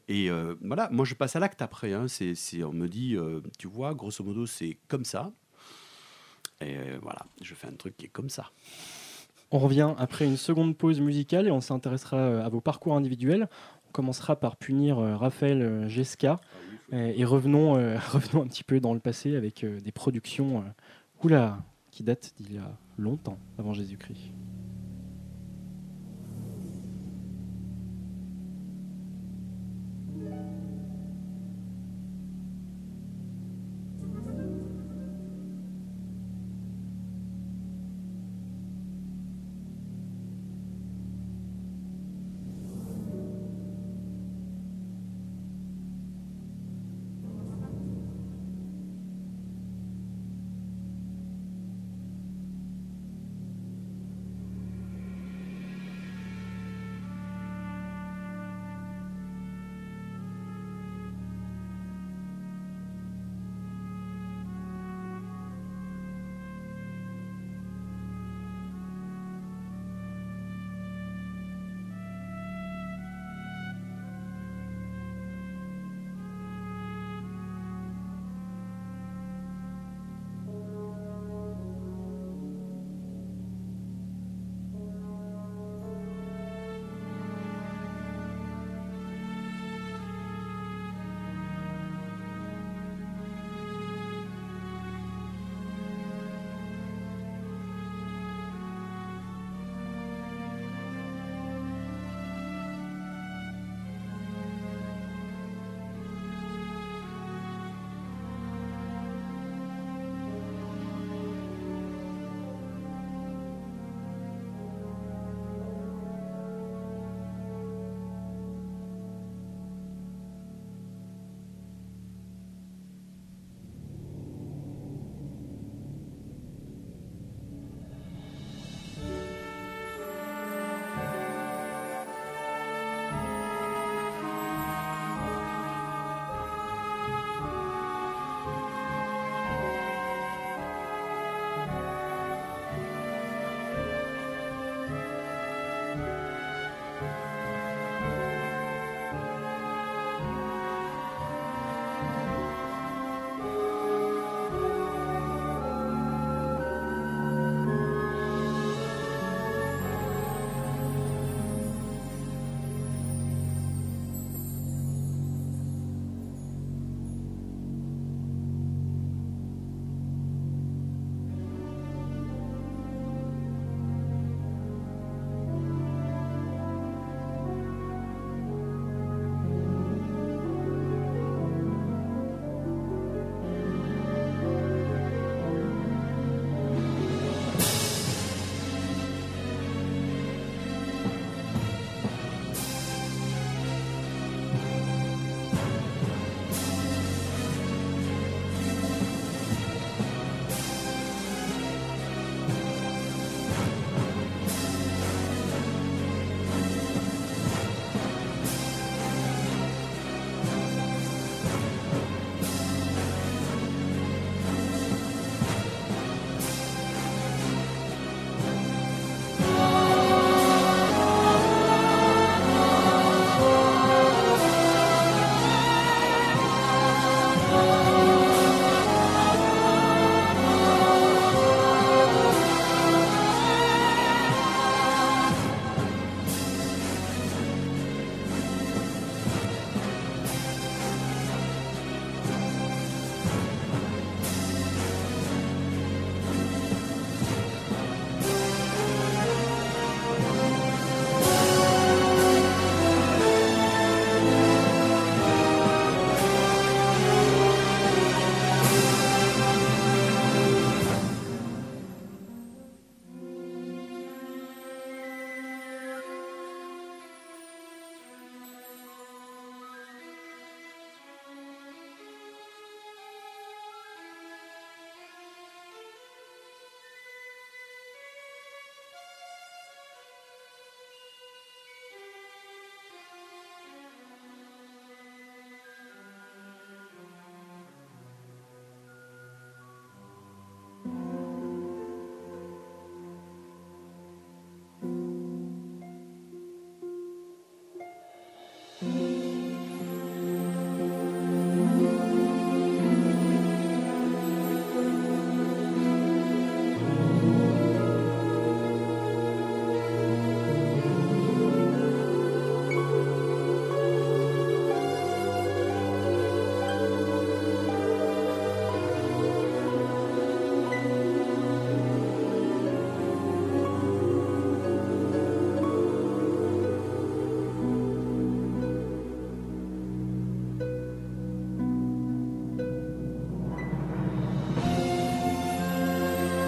Et voilà, moi je passe à l'acte après. Hein. C'est, on me dit, tu vois, grosso modo, c'est comme ça. Et voilà, je fais un truc qui est comme ça. On revient après une seconde pause musicale et on s'intéressera euh, à vos parcours individuels. On commencera par punir euh, Raphaël Gesca ah et, revenons, revenons un petit peu dans le passé avec des productions oula, qui datent d'il y a longtemps avant Jésus-Christ.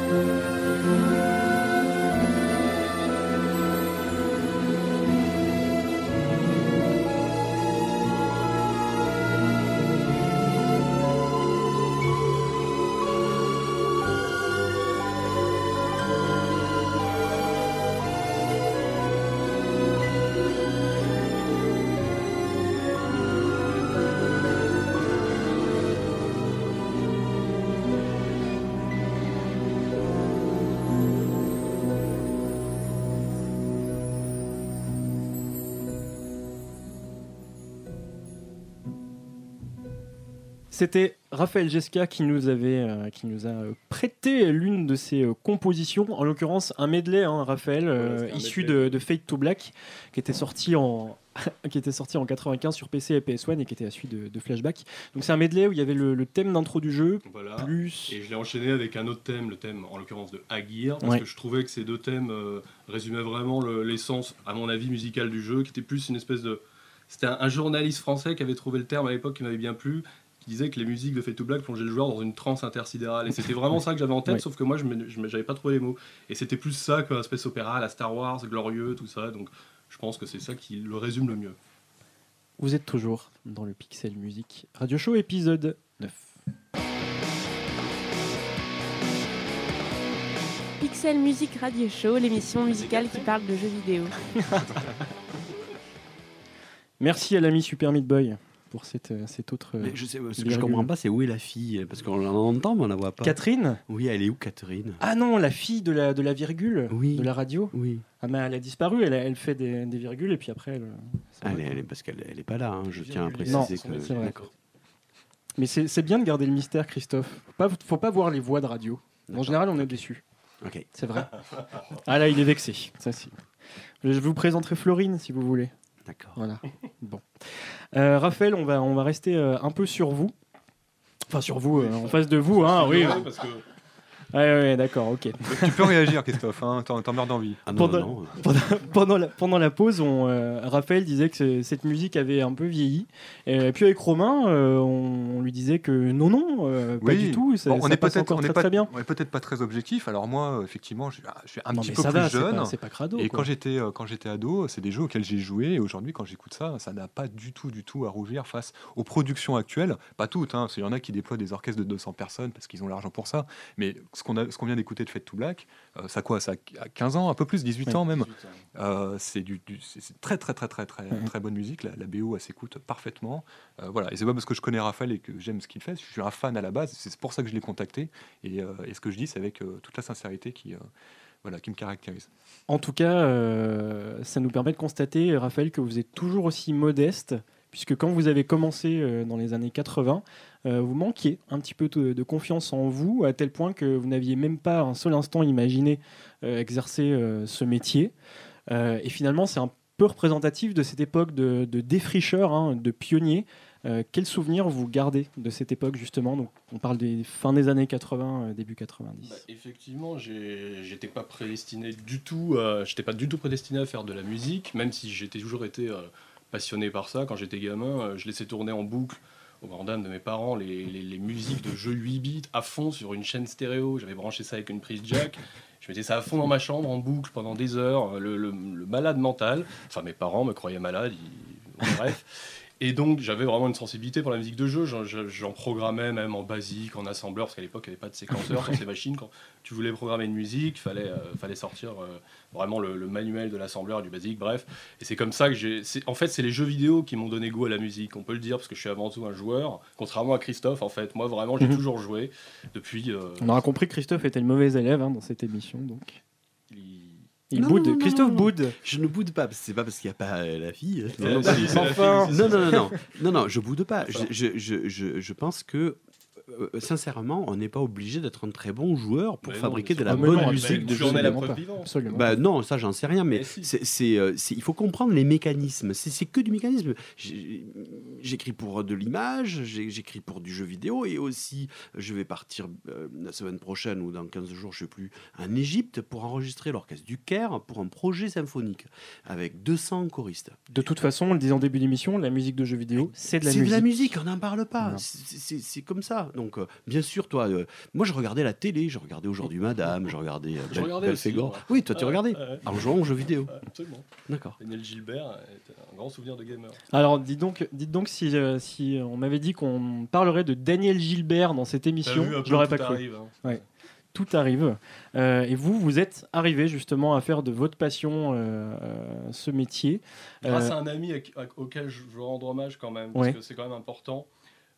Música C'était Raphaël Gesca qui nous, avait, euh, qui nous a prêté l'une de ses euh, compositions, en l'occurrence un medley, hein, Raphaël, euh, issu de, Fate to Black, qui était sorti en, qui était sorti en 95 sur PC et PS1 et qui était à suite de, Flashback. Donc c'est un medley où il y avait le, thème d'intro du jeu, plus... Et je l'ai enchaîné avec un autre thème, le thème en l'occurrence de Agir, parce que je trouvais que ces deux thèmes résumaient vraiment l'essence, à mon avis, musicale du jeu, qui était plus une espèce de... C'était un, journaliste français qui avait trouvé le terme à l'époque qui m'avait bien plu, disait que les musiques de Fade to Black plongeaient le joueur dans une transe intersidérale. Et c'était vraiment ça que j'avais en tête, sauf que moi, je n'avais pas trouvé les mots. Et c'était plus ça qu'un space opéra, la Star Wars, glorieux, tout ça. Donc je pense que c'est ça qui le résume le mieux. Vous êtes toujours dans le Pixel Music Radio Show épisode 9. Pixel Music Radio Show, l'émission musicale qui parle de jeux vidéo. Merci à l'ami Super Meat Boy pour cette, euh, cette autre. Mais je sais, ce que je comprends pas, c'est où est la fille Parce qu'on entend, mais on la voit pas. Catherine Oui, elle est où, Catherine? Ah non, la fille de la, de la virgule oui. de la radio Oui. Ah, mais elle a disparu, elle, elle fait des, des, virgules et puis après. Elle, elle, est, parce qu'elle n'est pas là, hein, je tiens à préciser non, que. C'est vrai. Mais c'est bien de garder le mystère, Christophe. Faut pas, faut pas voir les voix de radio. En général, on est déçu. Ok. C'est vrai. ah là, il est vexé. Ça, Je vous présenterai Florine si vous voulez. D'accord. Voilà. Bon. Euh, Raphaël, on va, on va rester euh, un peu sur vous. Enfin, sur vous, euh, en face de vous, hein, oui. Parce que Ouais, ouais, d'accord, ok. tu peux réagir, Christophe, hein, t'en meurs d'envie. Ah pendant, pendant, la, pendant, la, pause, on, euh, Raphaël disait que cette musique avait un peu vieilli. Et puis avec Romain, euh, on, lui disait que non, non, euh, pas du tout. Ça, on est peut-être très, très, bien. On est peut-être pas très objectif. Alors moi, effectivement, je, suis un petit peu plus jeune. C'est pas, crado. Et quand j'étais quand j'étais ado, c'est des jeux auxquels j'ai joué. Et aujourd'hui, quand j'écoute ça, ça n'a pas du tout, du tout à rougir face aux productions actuelles. Pas toutes. Hein, Il y en a qui déploient des orchestres de 200 personnes parce qu'ils ont l'argent pour ça. Mais ce qu'on vient d'écouter de Fade to Black, euh, ça quoi Ça a 15 ans, un peu plus, 18 ans même. Euh, c'est du, très très très très très très bonne musique. La, BO, elle s'écoute parfaitement. Euh, voilà. Et c'est pas parce que je connais Raphaël et que j'aime ce qu'il fait. Je suis un fan à la base. C'est pour ça que je l'ai contacté. Et, ce que je dis, c'est avec toute la sincérité qui voilà, qui me caractérise. En tout cas, ça nous permet de constater, Raphaël, que vous êtes toujours aussi modeste, puisque quand vous avez commencé dans les années 80, euh, vous manquiez un petit peu de, confiance en vous, à tel point que vous n'aviez même pas un seul instant imaginé euh, exercer euh, ce métier. et finalement, c'est un peu représentatif de cette époque de, défricheur, hein, de pionnier. quel souvenir vous gardez de cette époque justement? On parle des fins des années 80, début 90. Bah, effectivement, j'étais pas prédestiné du tout, pas du tout prédestiné à faire de la musique, même si j'étais toujours été passionné par ça. Quand j'étais gamin, je laissais tourner en boucle au grand dam de mes parents, les, les, musiques de jeux 8 bits à fond sur une chaîne stéréo. J'avais branché ça avec une prise jack. Je mettais ça à fond dans ma chambre en boucle pendant des heures. Le, malade mental. Enfin, mes parents me croyaient malade. Bref. Et donc j'avais vraiment une sensibilité pour la musique de jeu. J'en programmais même en basique, en assembleur, parce qu'à l'époque il n'y avait pas de séquenceur sur ces machines. Quand tu voulais programmer une musique, il fallait, euh, fallait sortir euh, vraiment le, manuel de l'assembleur, du basique, bref. Et c'est comme ça que j'ai. En fait, c'est les jeux vidéo qui m'ont donné goût à la musique, on peut le dire, parce que je suis avant tout un joueur. Contrairement à Christophe, en fait, moi vraiment j'ai mhm. toujours joué depuis. Euh, on aura compris que Christophe était le mauvais élève hein, dans cette émission, donc. Il boude. Christophe boude. Je ne boude pas. C'est pas parce qu'il n'y a pas euh, la fille. Non, non, non, non, non, non, non, je boude pas. Je, je, je, je pense que euh, sincèrement, on n'est pas obligé d'être un très bon joueur pour fabriquer de la bonne musique. De jeu. la Bah non, ça j'en sais rien, mais, c'est, euh, il faut comprendre les mécanismes. C'est, que du mécanisme. J'écris pour de l'image, j'écris pour du jeu vidéo, et aussi je vais partir euh, la semaine prochaine ou dans 15 jours, je sais plus, en Égypte pour enregistrer l'orchestre du Caire pour un projet symphonique avec 200 choristes. De toute façon, on le disait en début d'émission, la musique de jeu vidéo, c'est de la musique. C'est de la musique, on n'en parle pas. C'est comme ça. Donc, euh, bien sûr, toi, euh, moi, je regardais la télé, je regardais aujourd'hui Madame, je regardais euh, Oui, toi, tu regardais en jouant aux jeux vidéo. Absolument. D'accord. Daniel Gilbert est un grand souvenir de gamer. Alors, dites donc, dites donc si, si on m'avait dit qu'on parlerait de Daniel Gilbert dans cette émission, je l'aurais pas cru. Hein. tout arrive. et vous, vous êtes arrivé justement à faire de votre passion ce métier. Grâce à un ami auquel je veux rendre hommage quand même, parce que c'est quand même important.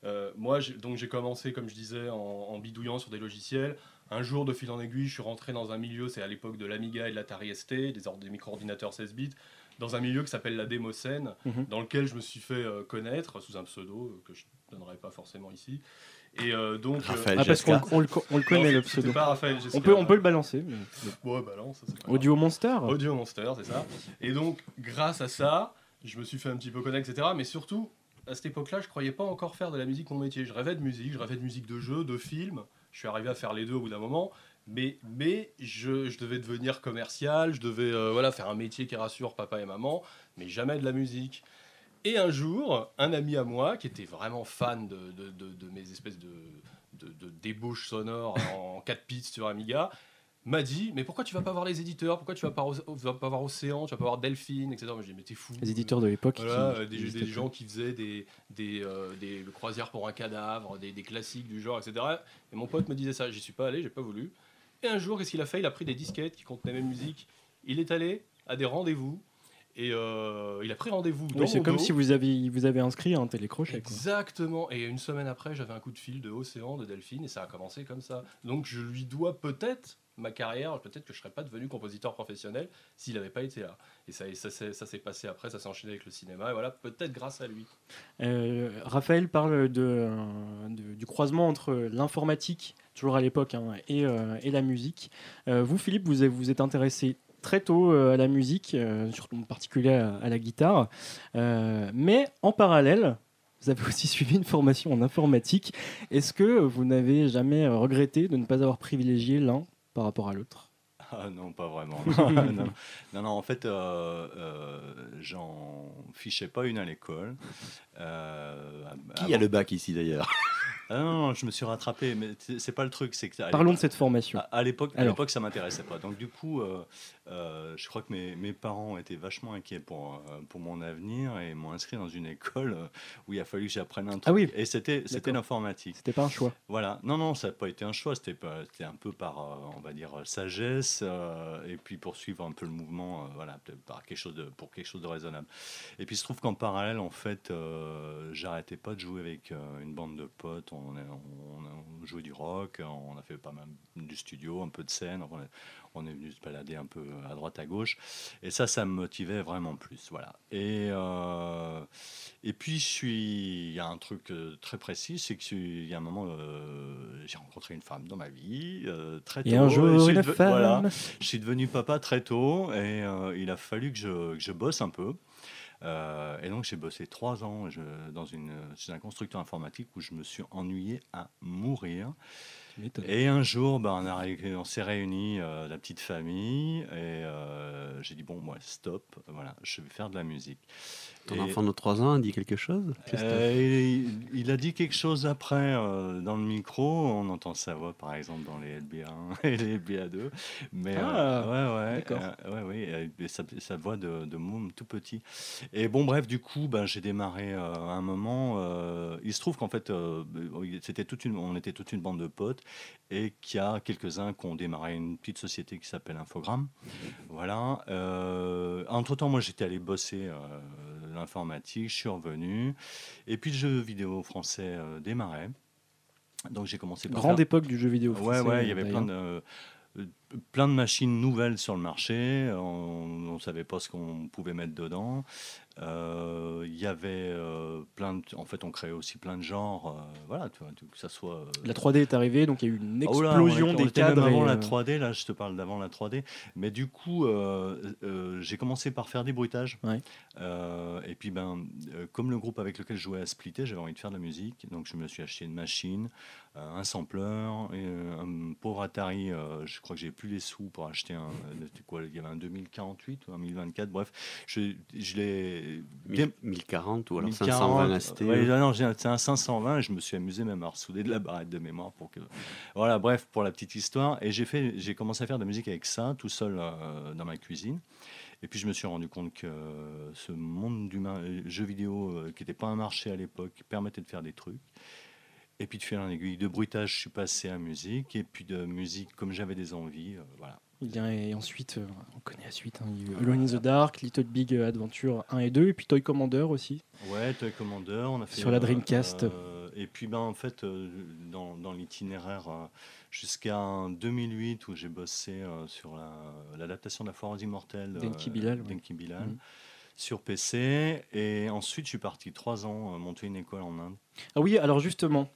Euh, moi, donc j'ai commencé, comme je disais, en, bidouillant sur des logiciels. Un jour, de fil en aiguille, je suis rentré dans un milieu, c'est à l'époque de l'Amiga et de l'Atari ST, des, des micro-ordinateurs 16 bits. dans un milieu qui s'appelle la démocène, Mhm. dans lequel je me suis fait euh, connaître sous un pseudo euh, que je ne donnerai pas forcément ici. Et euh, donc. euh, Raphaël Ah, parce qu'on le, co- on le connaît, non, le pseudo. pas Raphaël Jesca. On peut, on peut le balancer. mais- Ouais, bah ça, grave. Audio Monster Audio Monster, c'est ça. Et donc, grâce à ça, je me suis fait un petit peu connaître, etc. Mais surtout, à cette époque-là, je croyais pas encore faire de la musique mon métier. Je rêvais de musique, je rêvais de musique de jeu, de film. Je suis arrivé à faire les deux au bout d'un moment. Mais, mais je, devais devenir commercial, je devais euh, voilà, faire un métier qui rassure papa et maman, mais jamais de la musique. Et un jour, un ami à moi, qui était vraiment fan de, de- mes espèces de, de, de débauches sonores en 4 pistes sur Amiga, m'a dit Mais pourquoi tu vas pas voir les éditeurs? Pourquoi tu vas pas, vas pas voir Océan? Tu vas pas voir Delphine, etc. Moi, j'ai dit Mais t'es fou. Les éditeurs de l'époque. Voilà, euh, des, gens qui faisaient des, des, euh, des croisières pour un cadavre, des, des classiques du genre, etc. Et mon pote me disait ça. J'y suis pas allé, j'ai pas voulu. Et un jour, qu'est-ce qu'il a fait? Il a pris des disquettes qui contenaient mes musiques. Il est allé à des rendez-vous. Et euh, il a pris rendez-vous Oui, c'est comme si vous avez, vous avez inscrit un télécrochet. Quoi. Exactement. Et une semaine après, j'avais un coup de fil de Océan, de Delphine, et ça a commencé comme ça. Donc je lui dois peut-être ma carrière, peut-être que je serais pas devenu compositeur professionnel s'il n'avait pas été là. Et ça, ça, ça s'est passé après, ça s'est enchaîné avec le cinéma, et voilà, peut-être grâce à lui. Euh, Raphaël parle de, du croisement entre l'informatique, toujours à l'époque, hein, et, euh, et la musique. Euh, vous, Philippe, vous vous êtes intéressé très tôt à la musique, surtout en particulier à, à la guitare. Mais en parallèle, vous avez aussi suivi une formation en informatique. Est-ce que vous n'avez jamais regretté de ne pas avoir privilégié l'un par rapport à l'autre Ah non, pas vraiment. non, non, non, en fait, euh, euh, j'en fichais pas une à l'école. Euh, Qui avant- a le bac ici d'ailleurs? Ah non, je me suis rattrapé, mais c'est pas le truc. c'est que à Parlons de cette formation. À, à l'époque, à l'époque, ça m'intéressait pas. Donc du coup, euh, euh, je crois que mes, mes parents étaient vachement inquiets pour, euh, pour mon avenir et m'ont inscrit dans une école où il a fallu que j'apprenne un truc. Ah oui. Et c'était c'était l'informatique. C'était pas un choix. Voilà. Non, non, ça n'a pas été un choix. C'était pas- c'était un peu par, on va dire, sagesse et puis poursuivre un peu le mouvement, voilà, par quelque chose de, pour quelque chose de raisonnable. Et puis il se trouve qu'en parallèle, en fait, j'arrêtais pas de jouer avec une bande de potes. On, on, jouait du rock, on a fait pas mal du studio, un peu de scène. On est, on est venu se balader un peu à droite à gauche. Et ça, ça me motivait vraiment plus. Voilà. Et, euh, et puis, je suis. Il y a un truc euh, très précis, c'est que je suis- il y a un moment, euh, j'ai rencontré une femme dans ma vie très tôt. Et un jour, suis une femme. voilà. je suis devenu papa très tôt et il a fallu que je, que je bosse un peu. Euh, et donc j'ai bossé trois ans je- dans une, chez un constructeur informatique où je me suis ennuyé à mourir. Et un jour, ben, on, a ré- on s'est réunis, euh, la petite famille, et euh, j'ai dit bon, moi, stop, voilà, je vais faire de la musique. Ton Et- enfant de 3 ans a dit quelque chose euh, il, il a dit quelque chose après euh, dans le micro. On entend sa voix, par exemple, dans les LBA1 et les LBA2. Mais Ah, euh, ouais, ouais, d'accord. euh, ouais, ouais, et sa, sa voix de, de môme tout petit. Et bon, bref, du coup, ben, j'ai démarré euh, à un moment. euh, il se trouve qu'en fait, euh, c'était toute une, on était toute une bande de potes et qu'il y a quelques-uns qui ont démarré une petite société qui s'appelle Infogrames. Voilà. Euh, entre-temps, moi, j'étais allé bosser euh, l'informatique, je suis revenu. Et puis, le jeu vidéo français euh, démarrait. Donc, j'ai commencé par Grande faire- époque du jeu vidéo. Ouais, français, ouais, il y avait d'ailleurs. plein de, euh, plein de machines nouvelles sur le marché. On ne savait pas ce qu'on pouvait mettre dedans. Euh, Il y avait euh, plein de, En fait, on créait aussi plein de genres. euh, voilà, tu vois, que ça soit. La 3D est arrivée, donc il y a eu une Oh là, explosion on était- on des cadres. avant et, la euh, 3D, là, je te parle d'avant la 3D. Mais du coup, j'ai commencé par faire des bruitages. Ouais. Et puis, ben, comme le groupe avec lequel je jouais à splitter, j'avais envie de faire de la musique. Donc, je me suis acheté une machine, un sampler, et, un pauvre Atari. je crois que j'ai plus les sous pour acheter un. euh, quoi Il y avait un 2048 ou un 1024. Bref, je, je l'ai bien. 1040 ou alors 1040, 520 ST. ouais, non, c'est un 520 et je me suis amusé même à ressouder de la barrette de mémoire pour que. Voilà, bref, pour la petite histoire. Et j'ai fait, j'ai commencé à faire de la musique avec ça, tout seul euh, dans ma cuisine. Et puis je me suis rendu compte que ce monde du euh, jeu vidéo, euh, qui n'était pas un marché à l'époque, permettait de faire des trucs. Et puis de fil en aiguille, de bruitage, je suis passé à musique. Et puis de musique, comme j'avais des envies, euh, voilà. Et ensuite, euh, on connaît la suite. hein, il y a eu Alone in the Dark, Little Big Adventure 1 et 2, et puis Toy Commander aussi. Ouais, Toy Commander, on a fait Sur la Dreamcast. euh, et puis ben en fait dans, dans l'itinéraire jusqu'à 2008 où j'ai bossé sur la- l'adaptation de la Foire aux Immortels. Denki Bilal, ouais. Denki Bilal. Mhm. Sur PC. Et ensuite, je suis parti trois ans monter une école en Inde. Ah oui, alors justement,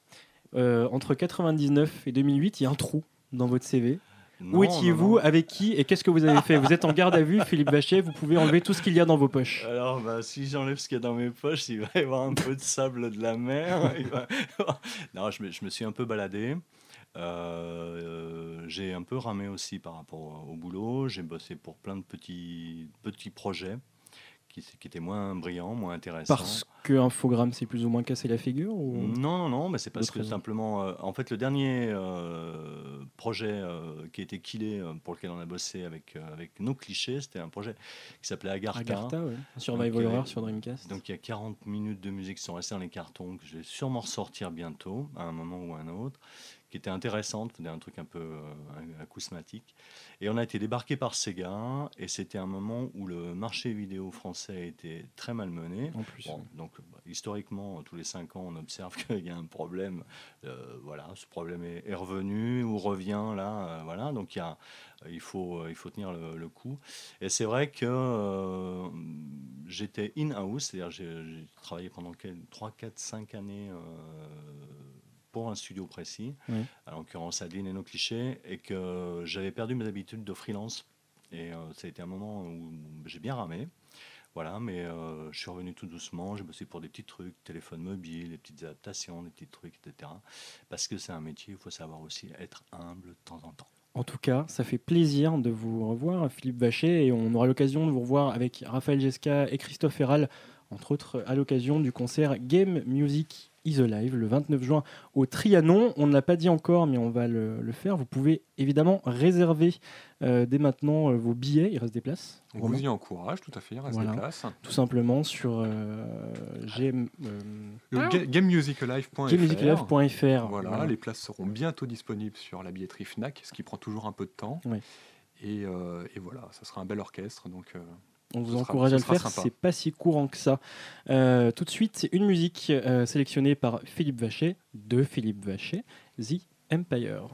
entre 99 et 2008, il y a un trou dans votre CV. Où étiez-vous Avec qui Et qu'est-ce que vous avez fait? Vous êtes en garde à vue, Philippe Bachet, vous pouvez enlever tout ce qu'il y a dans vos poches. Alors, bah, si j'enlève ce qu'il y a dans mes poches, il va y avoir un peu de sable de la mer. non, je me, je me, suis un peu baladé. Euh, j'ai un peu ramé aussi par rapport au boulot. J'ai bossé pour plein de petits, petits projets qui, était moins brillant, moins intéressant. Parce que Infogrames s'est plus ou moins cassé la figure ou... Non, non, non, mais c'est parce que simplement, euh, en fait, le dernier euh, projet euh, qui a été killé, pour lequel on a bossé avec, avec nos clichés, c'était un projet qui s'appelait Agartha. Agartha, ouais. Survival Horror sur Dreamcast. Donc il y a 40 minutes de musique qui sont restées dans les cartons, que je vais sûrement ressortir bientôt, à un moment ou à un autre qui était intéressante, un truc un peu euh, acousmatique. Et on a été débarqué par Sega, et c'était un moment où le marché vidéo français était très mal mené. En plus. donc, bah, historiquement, tous les cinq ans, on observe qu'il y a un problème. Euh, voilà, ce problème est, revenu ou revient là. Euh, voilà, donc il, y a, il, faut, il faut tenir le, coup. Et c'est vrai que j'étais in-house, c'est-à-dire j'ai travaillé pendant 3, 4, 5 années pour un studio précis, en l'occurrence Adeline et nos clichés, et que j'avais perdu mes habitudes de freelance. Et euh, ça a été un moment où j'ai bien ramé. Voilà, mais euh, je suis revenu tout doucement. J'ai bossé pour des petits trucs, téléphone mobile, des petites adaptations, des petits trucs, etc. Parce que c'est un métier, il faut savoir aussi être humble de temps en temps. En tout cas, ça fait plaisir de vous revoir, Philippe Vachet, et on aura l'occasion de vous revoir avec Raphaël Jesca et Christophe Herral, entre autres à l'occasion du concert Game Music is Alive le 29 juin au Trianon. On ne l'a pas dit encore, mais on va le, faire. Vous pouvez évidemment réserver euh, dès maintenant euh, vos billets. Il reste des places. On vous y encourage, tout à fait. Il reste des places. Tout simplement sur euh, gamemusicalive.fr. Voilà, les places seront bientôt disponibles sur la billetterie Fnac, ce qui prend toujours un peu de temps. Et, et, voilà, ça sera un bel orchestre. Donc on vous encourage à le faire, c'est pas si courant que ça. Euh, tout de suite, une musique euh, sélectionnée par Philippe Vacher, de Philippe Vacher, The Empire.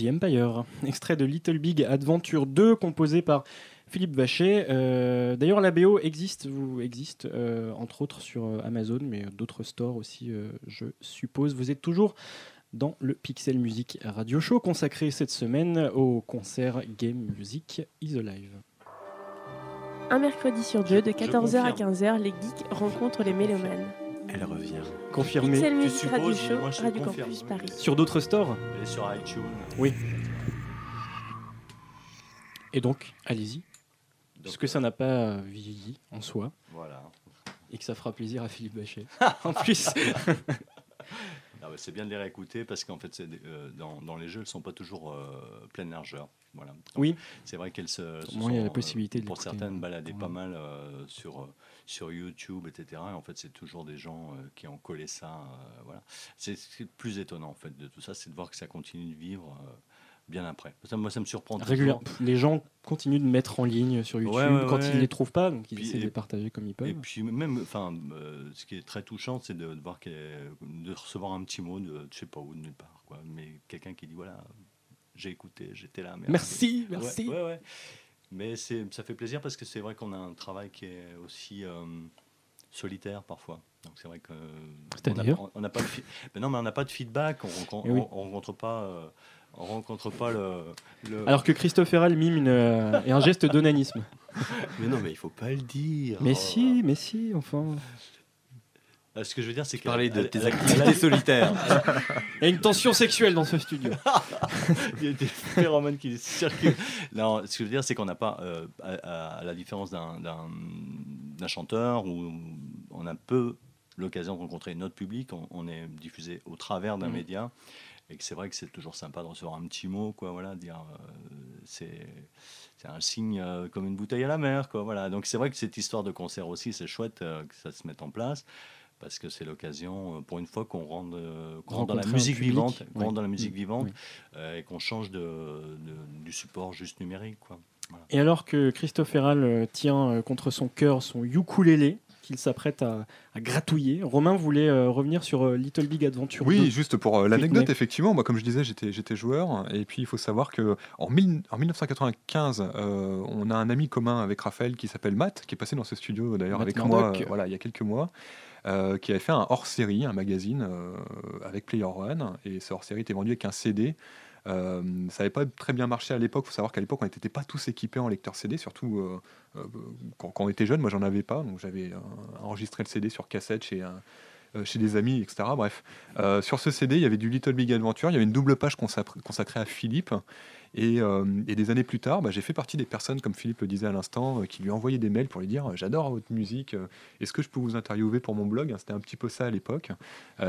The Empire, extrait de Little Big Adventure 2 composé par Philippe Vacher. Euh, d'ailleurs, la BO existe, vous, existe euh, entre autres sur euh, Amazon, mais d'autres stores aussi, je suppose. Vous êtes toujours dans le Pixel Music Radio Show consacré cette semaine au concert Game Music is Alive. Un mercredi sur deux, de 14h à 15h, les geeks rencontrent les mélomanes. Elle revient. Confirmé. Pixel Music Radio Show, Radio Campus Paris. Sur d'autres stores Et sur iTunes. Oui. Et donc, allez-y. Parce que ça n'a pas vieilli en soi. Voilà. Et que ça fera plaisir à Philippe Bachet. en plus. c'est bien de les réécouter parce qu'en fait, euh, dans, dans, les jeux, elles ne sont pas toujours euh, pleine largeur. Voilà. oui. C'est vrai qu'elles se, se il y a la possibilité de pour certaines balader pas mal euh, sur sur YouTube, etc. Et en fait, c'est toujours des gens qui ont collé ça. voilà. C'est plus étonnant en fait de tout ça, c'est de voir que ça continue de vivre bien après. Ça, moi, ça me surprend. Régulièrement. Les gens continuent de mettre en ligne sur YouTube quand ils ne les trouvent pas, donc ils essaient de les partager comme ils peuvent. Et puis même, enfin, euh, ce qui est très touchant, c'est de, voir de recevoir un petit mot de, je sais pas où, de nulle part, quoi. Mais quelqu'un qui dit voilà, j'ai écouté, j'étais là. Merci, merci. Mais ça fait plaisir parce que c'est vrai qu'on a un travail qui est aussi euh, solitaire parfois. Donc c'est vrai que on n'a pas, de non, mais on n'a pas de feedback, on, ne rencontre pas. Euh, on rencontre pas le, Alors que Christophe Herral mime une, euh, et un geste d'onanisme. mais non, mais il faut pas le dire. Mais si, mais si, enfin. Euh, ce que je veux dire, c'est que. Parler de tes activités solitaires. Il y a une tension sexuelle dans ce studio. Il y a des phénomènes qui circulent. Non, ce que je veux dire, c'est qu'on n'a pas, euh, à, la différence d'un chanteur, où on a peu l'occasion de rencontrer notre public, on, est diffusé au travers d'un mmh. média et que c'est vrai que c'est toujours sympa de recevoir un petit mot, quoi, voilà, dire euh, c'est c'est un signe euh, comme une bouteille à la mer, quoi, voilà. Donc c'est vrai que cette histoire de concert aussi, c'est chouette euh, que ça se mette en place parce que c'est l'occasion, pour une fois, qu'on rende, dans la musique vivante, qu'on dans la musique vivante et qu'on change de, du support juste numérique, quoi. Et alors que Christophe Herral tient contre son cœur son ukulélé, qu'il s'apprête à, gratouiller. Romain voulait euh, revenir sur euh, Little Big Adventure. Oui, juste pour euh, l'anecdote, effectivement, moi, comme je disais, j'étais, joueur. Et puis, il faut savoir que en, en 1995, on a un ami commun avec Raphaël qui s'appelle Matt, qui est passé dans ce studio d'ailleurs avec moi voilà, il y a quelques mois. qui avait fait un hors-série, un magazine avec Player One, et ce hors-série était vendu avec un CD euh, ça n'avait pas très bien marché à l'époque. Il faut savoir qu'à l'époque, on n'était pas tous équipés en lecteur CD, surtout euh, euh, quand, on était jeune. Moi, j'en avais pas, donc j'avais enregistré le CD sur cassette chez chez des amis, etc. Bref, sur ce CD, il y avait du Little Big Adventure, il y avait une double page consacrée à Philippe, euh, et, des années plus tard, bah, j'ai fait partie des personnes, comme Philippe le disait à l'instant, euh, qui lui envoyaient des mails pour lui dire euh, J'adore votre musique, est-ce que je peux vous interviewer pour mon blog? C'était un petit peu ça à l'époque.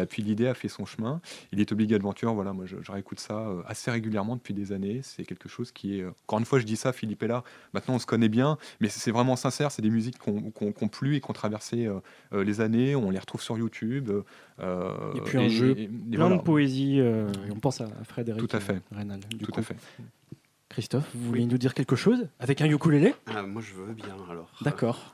puis l'idée a fait son chemin. Il est obligé Adventure, voilà, moi je, réécoute ça assez régulièrement depuis des années. C'est quelque chose qui est. Encore une fois, je dis ça, Philippe est là, maintenant on se connaît bien, mais c'est vraiment sincère. C'est des musiques qui ont plu et qui ont traversé les années. On les retrouve sur YouTube. Et puis un jeu plein de poésie. et on pense à Frédéric Tout à fait. Rénal. Tout à fait. Christophe, vous voulez nous dire quelque chose avec un ukulélé? Ah, Moi, je veux bien alors. D'accord.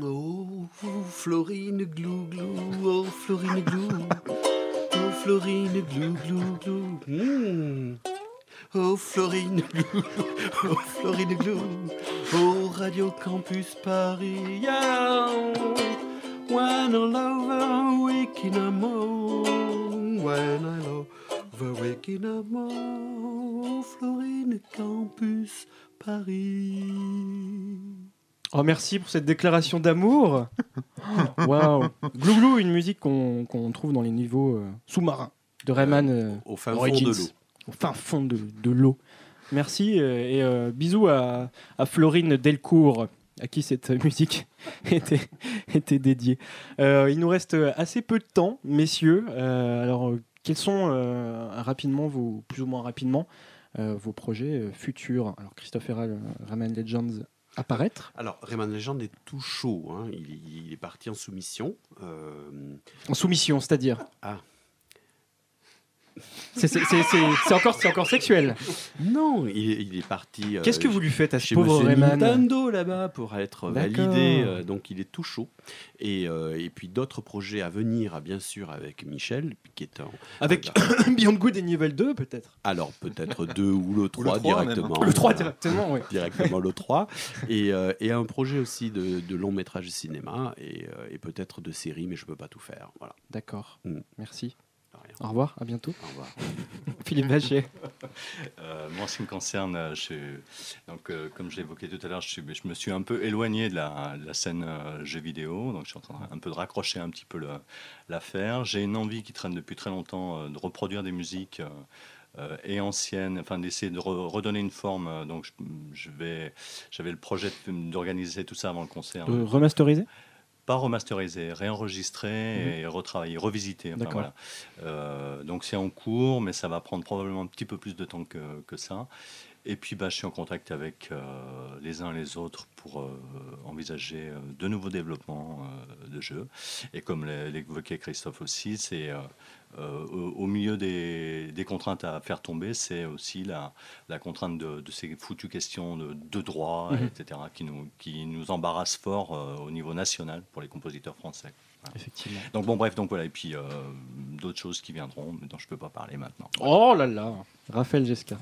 Oh, Florine glou glou, oh Florine glou, oh Florine glou glou glou. Hmm. Oh Florine glou, oh Florine glou, oh Radio Campus Paris. Yeah. When I love her, waking up, when I love Florine Campus Paris. Oh, merci pour cette déclaration d'amour. Waouh. Glouglou, une musique qu'on trouve dans les niveaux euh, sous-marins de Rayman euh, au fin fond de l'eau. Au fin fond de, l'eau. Merci euh, et bisous à, Florine Delcourt à qui cette musique était, était dédiée. il nous reste assez peu de temps, messieurs. alors, quels sont euh, rapidement, vos, plus ou moins rapidement, euh, vos projets euh, futurs? Alors Christophe Herral, Rayman Legends apparaître Alors, Rayman Legends est tout chaud. Hein. Il, est parti en soumission. En soumission, c'est-à-dire? Ah. C'est encore, encore sexuel. Non, il, est parti. Euh, Qu'est-ce que vous lui faites à ce chez pauvre Rayman Nintendo là-bas pour être validé. Euh, donc il est tout chaud. Et, euh, et puis d'autres projets à venir, bien sûr, avec Michel, qui est en. Avec Beyond Good et Niveau 2, peut-être Alors peut-être 2 ou le 3, directement. Le 3 directement, oui. Directement le 3. Et, et un projet aussi de, de long métrage cinéma et, et peut-être de série, mais je ne peux pas tout faire. Voilà. D'accord. Mm. Merci. Au revoir, à bientôt. Au revoir. Philippe Vachier. Euh, moi, en ce qui me concerne, euh, je, donc, euh, comme je évoqué tout à l'heure, je, je, me suis un peu éloigné de la, la scène jeu vidéo, donc je suis en train un peu de raccrocher un petit peu l'affaire. J'ai une envie qui traîne depuis très longtemps de reproduire des musiques. et anciennes, enfin d'essayer de redonner une forme. donc je, vais, j'avais le projet d'organiser tout ça avant le concert. remasteriser? Pas remasterisé, réenregistré mhm. et retravaillé, revisité. voilà. Euh, donc c'est en cours, mais ça va prendre probablement un petit peu plus de temps que, que ça. Et puis bah, je suis en contact avec euh, les uns et les autres pour euh, envisager de nouveaux développements de jeux. Et comme l'évoquait Christophe aussi, c'est euh, au, milieu des, contraintes à faire tomber, c'est aussi la, la contrainte de, ces foutues questions de, de droit, mhm. etc., qui nous, qui nous embarrassent fort euh, au niveau national pour les compositeurs français. Effectivement. Donc bon, bref, donc voilà, et puis euh, d'autres choses qui viendront, mais dont je ne peux pas parler maintenant. Oh là là Raphaël Gesca.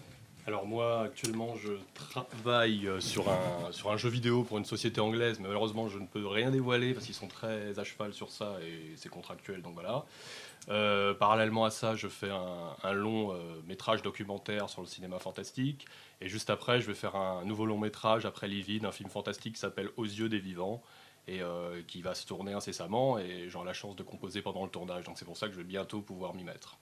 Alors moi, actuellement, je travaille sur un, sur un jeu vidéo pour une société anglaise, mais malheureusement, je ne peux rien dévoiler parce qu'ils sont très à cheval sur ça et c'est contractuel, donc voilà. Euh, parallèlement à ça, je fais un, long euh, métrage documentaire sur le cinéma fantastique. Et juste après, je vais faire un nouveau long métrage après Livide, un film fantastique qui s'appelle Aux yeux des vivants et euh, qui va se tourner incessamment. Et j'aurai la chance de composer pendant le tournage. Donc c'est pour ça que je vais bientôt pouvoir m'y mettre.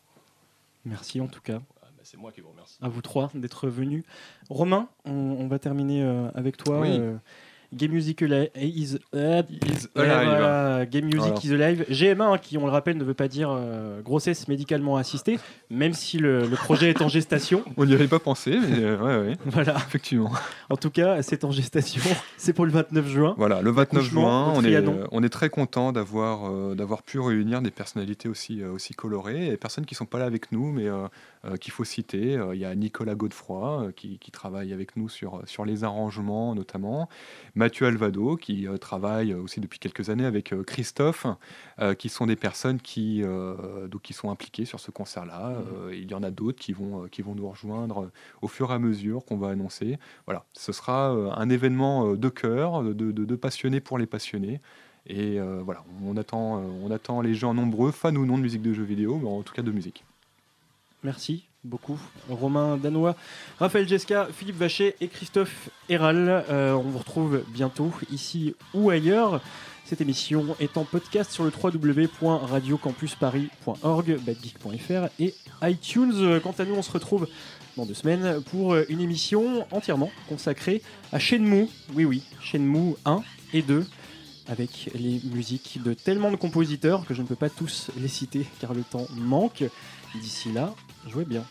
Merci en tout cas. Ah, bah, c'est moi qui vous remercie. À vous trois d'être venus. Romain, on, va terminer avec toi. Oui. Game Music is, Alive. Game Music is Alive. GMA, hein, qui on le rappelle, ne veut pas dire euh, grossesse médicalement assistée, même si le, projet est en gestation. On n'y avait pas pensé, mais euh, ouais, ouais. Voilà. Effectivement. En tout cas, c'est en gestation. C'est pour le 29 juin. Voilà, le 29 juin, on est, on est très content d'avoir euh, d'avoir pu réunir des personnalités aussi, aussi colorées, et personnes qui ne sont pas là avec nous, mais qu'il faut citer. Il y a Nicolas Godefroy, qui, qui, travaille avec nous sur, sur les arrangements notamment. Mathieu Alvado, qui euh, travaille aussi depuis quelques années avec euh, Christophe, euh, qui sont des personnes qui, donc, qui sont impliquées sur ce concert-là. Mmh. il y en a d'autres qui vont, qui vont nous rejoindre au fur et à mesure qu'on va annoncer. Voilà, ce sera un événement de cœur, de, de, passionnés pour les passionnés. Et voilà, on attend, on attend les gens nombreux, fans ou non de musique de jeux vidéo, mais en tout cas de musique. Merci beaucoup. Romain Danois, Raphaël Jesca, Philippe Vacher et Christophe Héral. Euh, on vous retrouve bientôt ici ou ailleurs. Cette émission est en podcast sur le www.radiocampusparis.org, badgeek.fr et iTunes. Quant à nous, on se retrouve dans deux semaines pour une émission entièrement consacrée à Shenmue. Oui, oui, Shenmue 1 et 2 avec les musiques de tellement de compositeurs que je ne peux pas tous les citer car le temps manque. D'ici là, jouez bien.